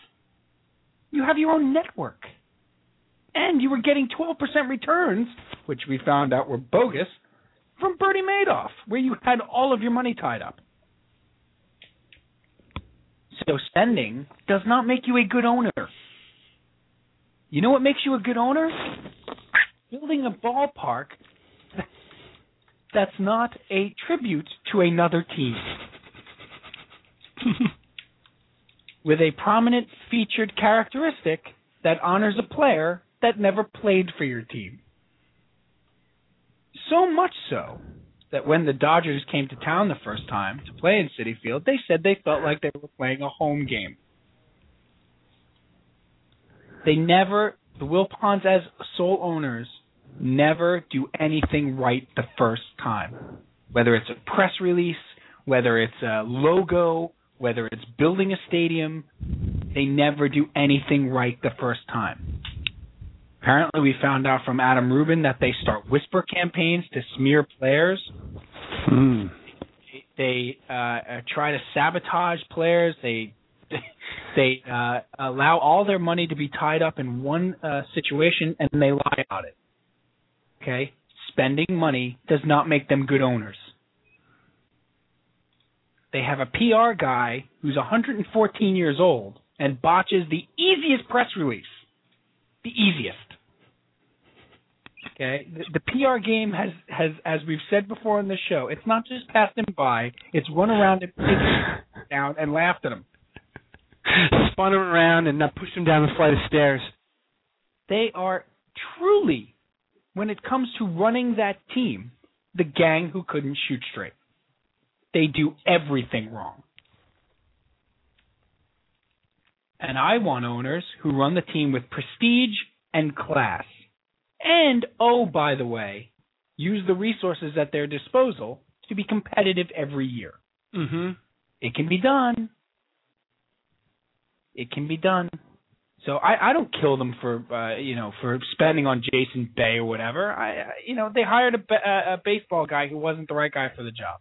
You have your own network. And you were getting 12% returns, which we found out were bogus, from Bernie Madoff, where you had all of your money tied up. So spending does not make you a good owner. You know what makes you a good owner? Building a ballpark that's not a tribute to another team. With a prominent featured characteristic that honors a player that never played for your team. So much so that when the Dodgers came to town the first time to play in Citi Field, they said they felt like they were playing a home game. They never, the Wilpons as sole owners, never do anything right the first time. Whether it's a press release, whether it's a logo, whether it's building a stadium, they never do anything right the first time. Apparently, we found out from Adam Rubin that they start whisper campaigns to smear players. Hmm. They uh, uh, try to sabotage players. They they uh, allow all their money to be tied up in one uh, situation, and they lie about it. Okay, spending money does not make them good owners. They have a PR guy who's 114 years old and botches the easiest press release. The easiest. Okay, the, the PR game has has, as we've said before on the show, it's not just passed him by; it's run around and down and laughed at him. Spun him around and not pushed him down the flight of stairs. They are truly, when it comes to running that team, the gang who couldn't shoot straight. They do everything wrong. And I want owners who run the team with prestige and class. And, oh, by the way, use the resources at their disposal to be competitive every year. Mm-hmm. It can be done. It can be done. So I, I don't kill them for uh, you know for spending on Jason Bay or whatever. I you know they hired a, a, a baseball guy who wasn't the right guy for the job.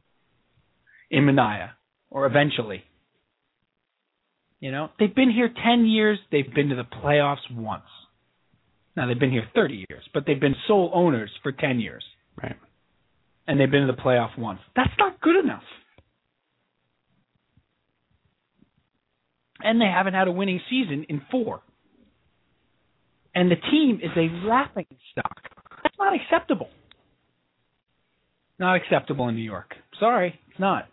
In Minaya, or eventually. You know they've been here ten years. They've been to the playoffs once. Now they've been here thirty years, but they've been sole owners for ten years. Right. And they've been to the playoff once. That's not good enough. And they haven't had a winning season in four. And the team is a laughing stock. That's not acceptable. Not acceptable in New York. Sorry, it's not.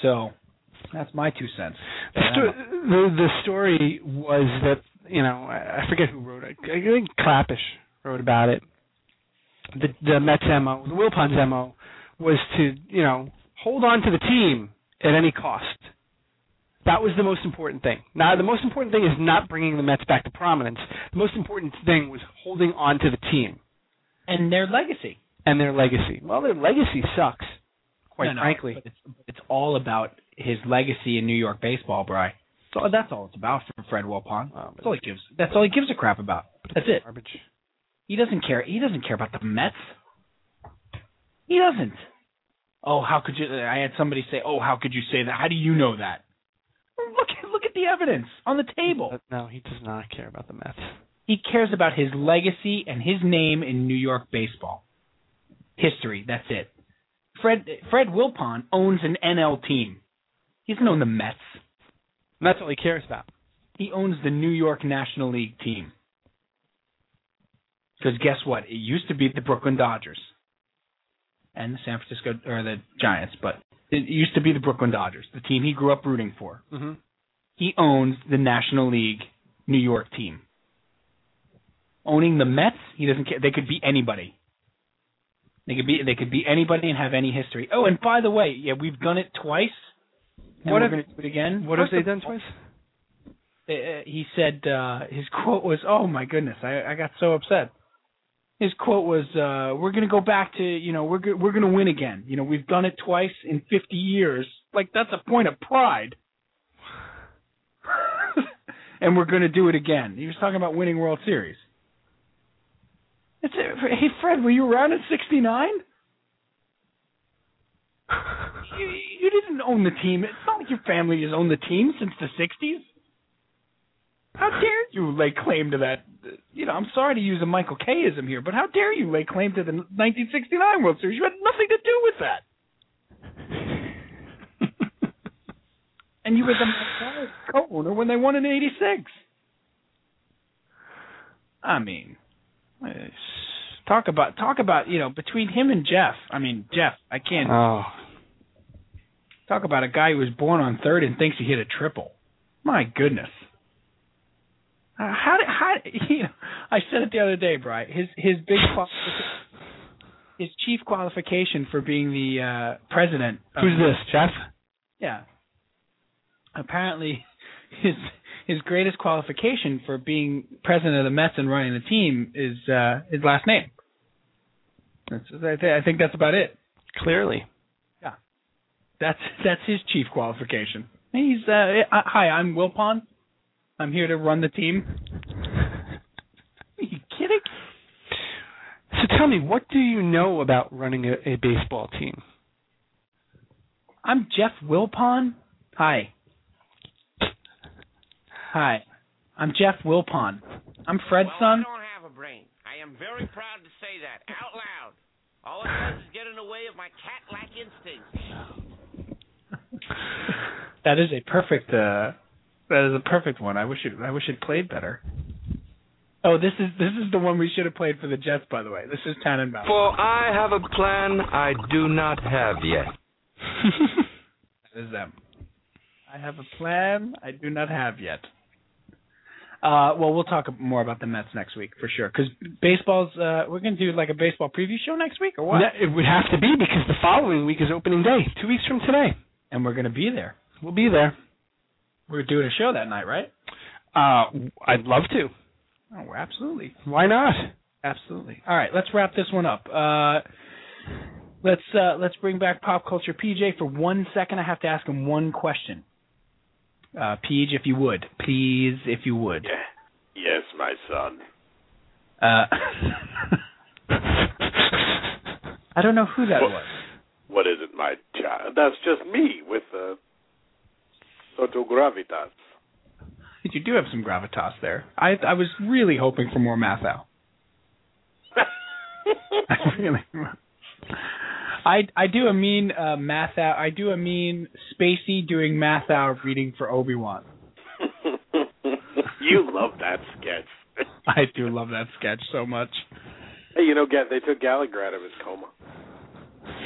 So, that's my two cents. The, sto- the the story was that you know I forget who wrote it. I think Klapisch wrote about it. The the Mets mo, the Wilpons mo, was to you know hold on to the team at any cost. That was the most important thing. Now the most important thing is not bringing the Mets back to prominence. The most important thing was holding on to the team And their legacy. and their legacy. Well, their legacy sucks, quite No, no, frankly. it's, it's all about his legacy in New York baseball, Bry. So that's all it's about for Fred Wilpon. Oh, That's all he gives. That's all he gives a crap about. That's it. Garbage. He doesn't care. He doesn't care about the Mets. He doesn't. Oh, how could you? I had somebody say, "Oh, how could you say that? How do you know that?" Look, look at the evidence on the table. No, he does not care about the Mets. He cares about his legacy and his name in New York baseball. History. That's it. Fred Fred Wilpon owns an NL team. He doesn't own the Mets. That's all he cares about. He owns the New York National League team. Because guess what? It used to be the Brooklyn Dodgers and the San Francisco or the Giants, but it used to be the Brooklyn Dodgers, the team he grew up rooting for. Mm-hmm. He owns the National League New York team. Owning the Mets, he doesn't care. They could be anybody. They could be they could be anybody and have any history. Oh, and by the way, yeah, we've done it twice. And What we're have- going to do it again. What have they done twice? uh, he said uh his quote was oh my goodness i i got so upset his quote was uh we're going to go back to you know we're go- we're going to win again. You know we've done it twice in 50 years. Like that's a point of pride. And we're going to do it again. He was talking about winning world series. It's a, hey fred were you around in 69 you, you didn't own the team. It's not like your family has owned the team since the '60s. How dare you lay claim to that? You know, I'm sorry to use a Michael Kayism here, but how dare you lay claim to the 1969 World Series? You had nothing to do with that. and you were the co-owner when they won in '86. I mean, uh, talk about talk about you know between him and Jeff. I mean, Jeff, I can't Oh, talk about a guy who was born on third and thinks he hit a triple. My goodness. Uh, how did how you know? I said it the other day, Bry. His his big qual- his chief qualification for being the uh president. of- who's this, Jeff? Yeah. Apparently, his his greatest qualification for being president of the Mets and running the team is uh his last name. That's, I, th- I think that's about it. Clearly. Yeah. That's that's his chief qualification. He's uh, hi, I'm Will Wilpon. I'm here to run the team. Are you kidding? So tell me, what do you know about running a, a baseball team? I'm Jeff Wilpon. Hi. Hi. I'm Jeff Wilpon. I'm Fred's well, son. I don't have a brain. I am very proud to say that out loud. All it does is get in the way of my cat-like instincts. That is a perfect uh that is a perfect one. I wish it I wish it played better. Oh, this is this is the one we should have played for the Jets, by the way. This is Tannenbaum. For I have a plan I do not have yet. That is them. I have a plan I do not have yet. Uh, well, we'll talk more about the Mets next week for sure. Because baseball's, uh, we're gonna do like a baseball preview show next week or what? Ne- It would have to be because the following week is opening day, two weeks from today. And we're gonna be there. We'll be there. We're doing a show that night, right? Uh, I'd love to. Oh, we're absolutely, Why not? absolutely. All right, let's wrap this one up. Uh, let's uh, let's bring back pop culture PJ for one second. I have to ask him one question. Uh, Peach, if you would, please, if you would. Yes, my son. Uh, I don't know who that What- was. What is it, my child? That's just me with uh, Soto Gravitas. You do have some gravitas there. I I was really hoping for more Matthau. I really. I I do a mean uh, out. I do a mean Spacey doing Matthau reading for Obi Wan. you love that sketch. I do love that sketch so much. hey, you know, they took Gallagher out of his coma.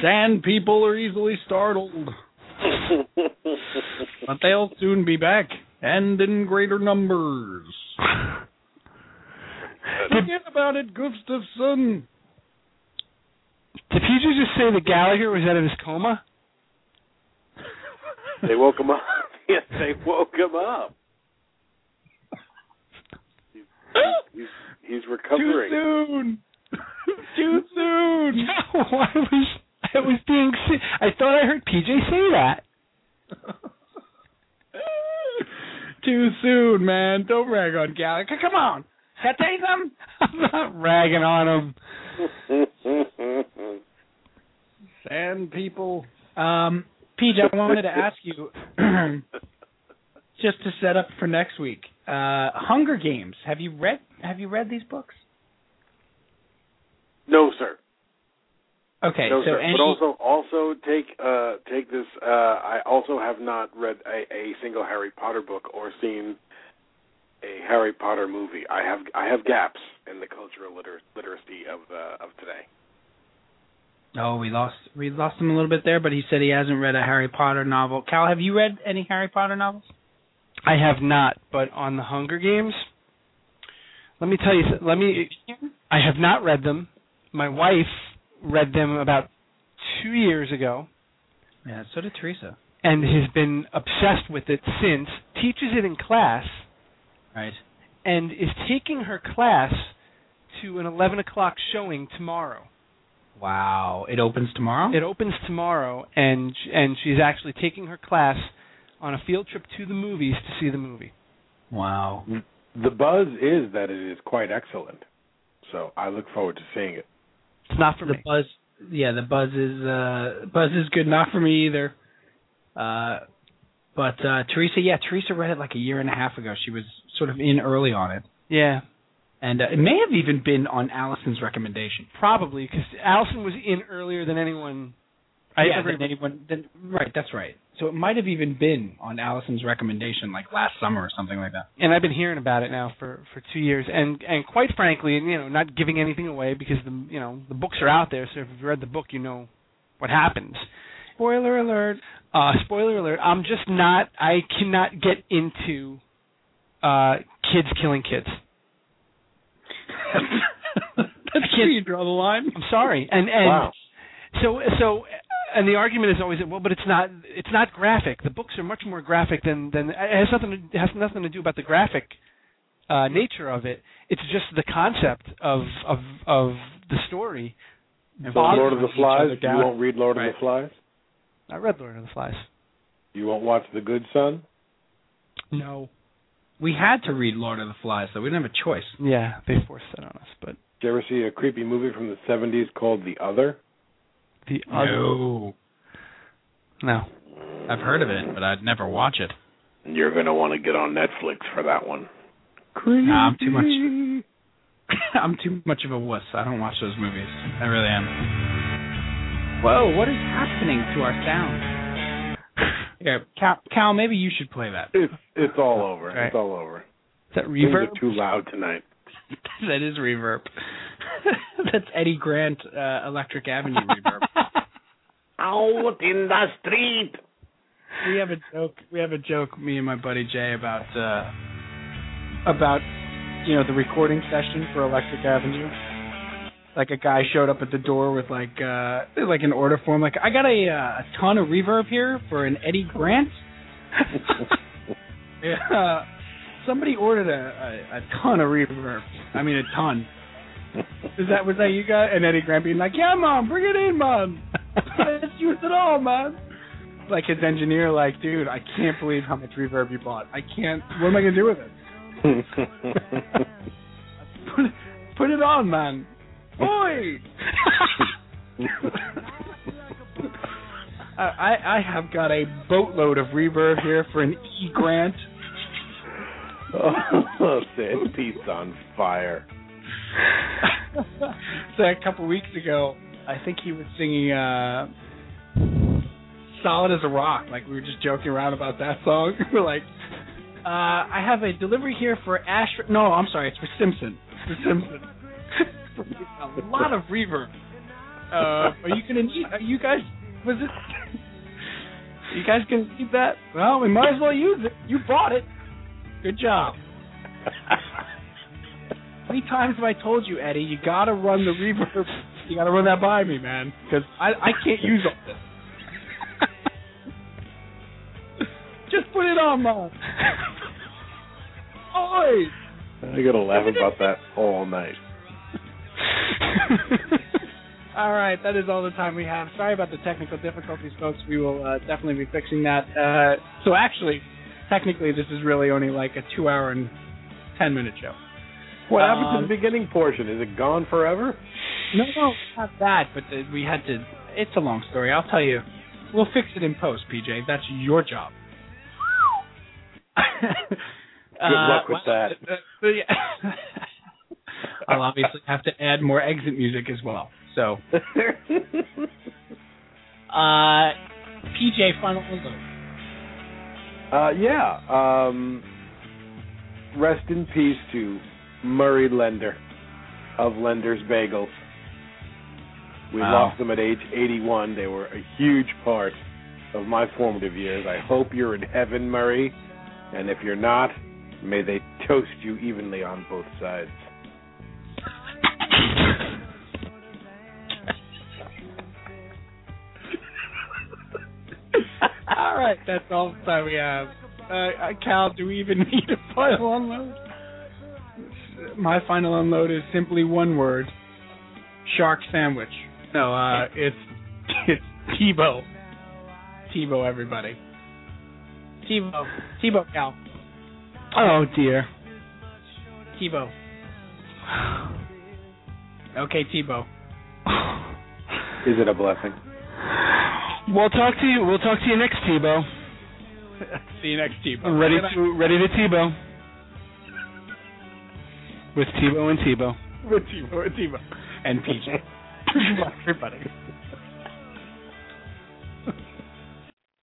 Sand people are easily startled, but they'll soon be back and in greater numbers. Forget about it, Gustafson. Did PJ just say that Gallagher was out of his coma? they woke him up. yes, they woke him up. He's, he's, he's Too recovering. soon. Too soon. No, I was I was being si- I thought I heard PJ say that. Too soon, man. Don't rag on Gallagher. Come on. Can I tell you? I'm not ragging on him. Sand people. Um, PJ, I wanted to ask you, just to set up for next week. Uh, Hunger Games. Have you read? Have you read these books? no, sir. Okay, no, so sir. any. But also, also take uh, take this. Uh, I also have not read a, a single Harry Potter book or seen a Harry Potter movie. I have I have gaps in the cultural liter- literacy of uh, of today. oh, we lost we lost him a little bit there, but he said he hasn't read a Harry Potter novel. Cal, have you read any Harry Potter novels? I have not, but on the Hunger Games, let me tell you. Let me. I have not read them. My wife read them about two years ago, Yeah, so did Teresa. and has been obsessed with it since. Teaches it in class, Right. and is taking her class to an eleven o'clock showing tomorrow. Wow. It opens tomorrow. It opens tomorrow, and and she's actually taking her class on a field trip to the movies to see the movie. wow. The buzz is that it is quite excellent. So I look forward to seeing it. It's not for the me. buzz yeah the buzz is uh buzz is good not for me either uh But uh Teresa, yeah, Teresa read it like a year and a half ago. She was sort of in early on it, Yeah, and uh, it may have even been on Allison's recommendation. probably because Allison was in earlier than anyone. I yeah, than anyone. Then, right, that's right. So it might have even been on Allison's recommendation, like last summer or something like that. and I've been hearing about it now for for two years, and and quite frankly, and you know, not giving anything away because the you know the books are out there, so if you've read the book, you know what happens. Spoiler alert. Uh, spoiler alert: I'm just not. I cannot get into uh, kids killing kids. That's where you draw the line. I'm sorry, and and Wow. so so and the argument is always well but it's not it's not graphic the books are much more graphic than than it has nothing to, it has nothing to do about the graphic uh nature of it it's just the concept of of of the story So Lord of the each Flies. other You won't read Lord Right. of the Flies. i read lord of the flies You won't watch The Good Son. no We had to read Lord of the Flies, though. We didn't have a choice. yeah they forced that on us but Did you ever see a creepy movie from the '70s called The Other? The other No. no I've heard of it, but I'd never watch it. You're gonna want to get on Netflix for that one. Nah, I'm too much. I'm too much of a wuss. I don't watch those movies. I really am. Whoa, what is happening to our sound? Here, Cal, Cal, maybe you should play that. It's it's all over. Right. It's all over. is that Things reverb are too loud tonight. that is reverb. That's Eddie Grant, uh, Electric Avenue reverb. Out in the street. we have a joke. We have a joke. Me and my buddy Jay about uh, about you know the recording session for Electric Avenue. Like a guy showed up at the door with like uh like an order form. Like I got a uh, a ton of reverb here for an Eddie Grant. yeah, somebody ordered a, a a ton of reverb. I mean a ton. Is that was that you got? And Eddie Grant being like, "Yeah, mom, bring it in, mom. Let's use it all, man." Like his engineer, like, dude, I can't believe how much reverb you bought. I can't. What am I gonna do with it? Put it, put it on, man. Oi! I I I have got a boatload of reverb here for an E Grant. oh, Sanpete on fire. So a couple weeks ago, I think he was singing uh "Solid as a Rock." Like we were just joking around about that song. we're like, uh, "I have a delivery here for Ash." No, I'm sorry, it's for Simpson. It's for Simpson. a lot of reverb. Uh, are you gonna need? Are you guys? Was it? you guys gonna need that? Well, we might as well use it. You bought it. Good job. How many times have I told you, Eddie? You gotta run the reverb. You gotta run that by me, man, because I I can't use all this. Just put it on, mom. Oi! I gotta laugh about that all night. all right, that is all the time we have. Sorry about the technical difficulties, folks. We will uh, definitely be fixing that. Uh, so actually, technically, this is really only like a two-hour and ten-minute show. What happened Um, to the beginning portion? Is it gone forever? No, no, not that. But the, we had to. It's a long story. I'll tell you. We'll fix it in post, PJ. That's your job. Good luck with that. I'll obviously have to add more exit music as well. So, uh, PJ, final uh, yeah. Um, rest in peace to Murray Lender of Lender's Bagels. We Wow. lost them at age 81. They were a huge part of my formative years. I hope you're in heaven, Murray. And if you're not, may they toast you evenly on both sides. all right, that's all the time we have. Uh, uh, Cal, do we even need a final unload? My final unload is simply one word: shark sandwich. No, uh, it's it's Tebow. Tebow, everybody. Tebow. Tebow, Cal. oh dear Tebow. Okay, Tebow. Is it a blessing? we'll talk to you we'll talk to you next Tebow See you next Tebow. I'm ready to ready to Tebow. With Tebow and Tebow. with Tebow, and Tebow, and PJ. Everybody.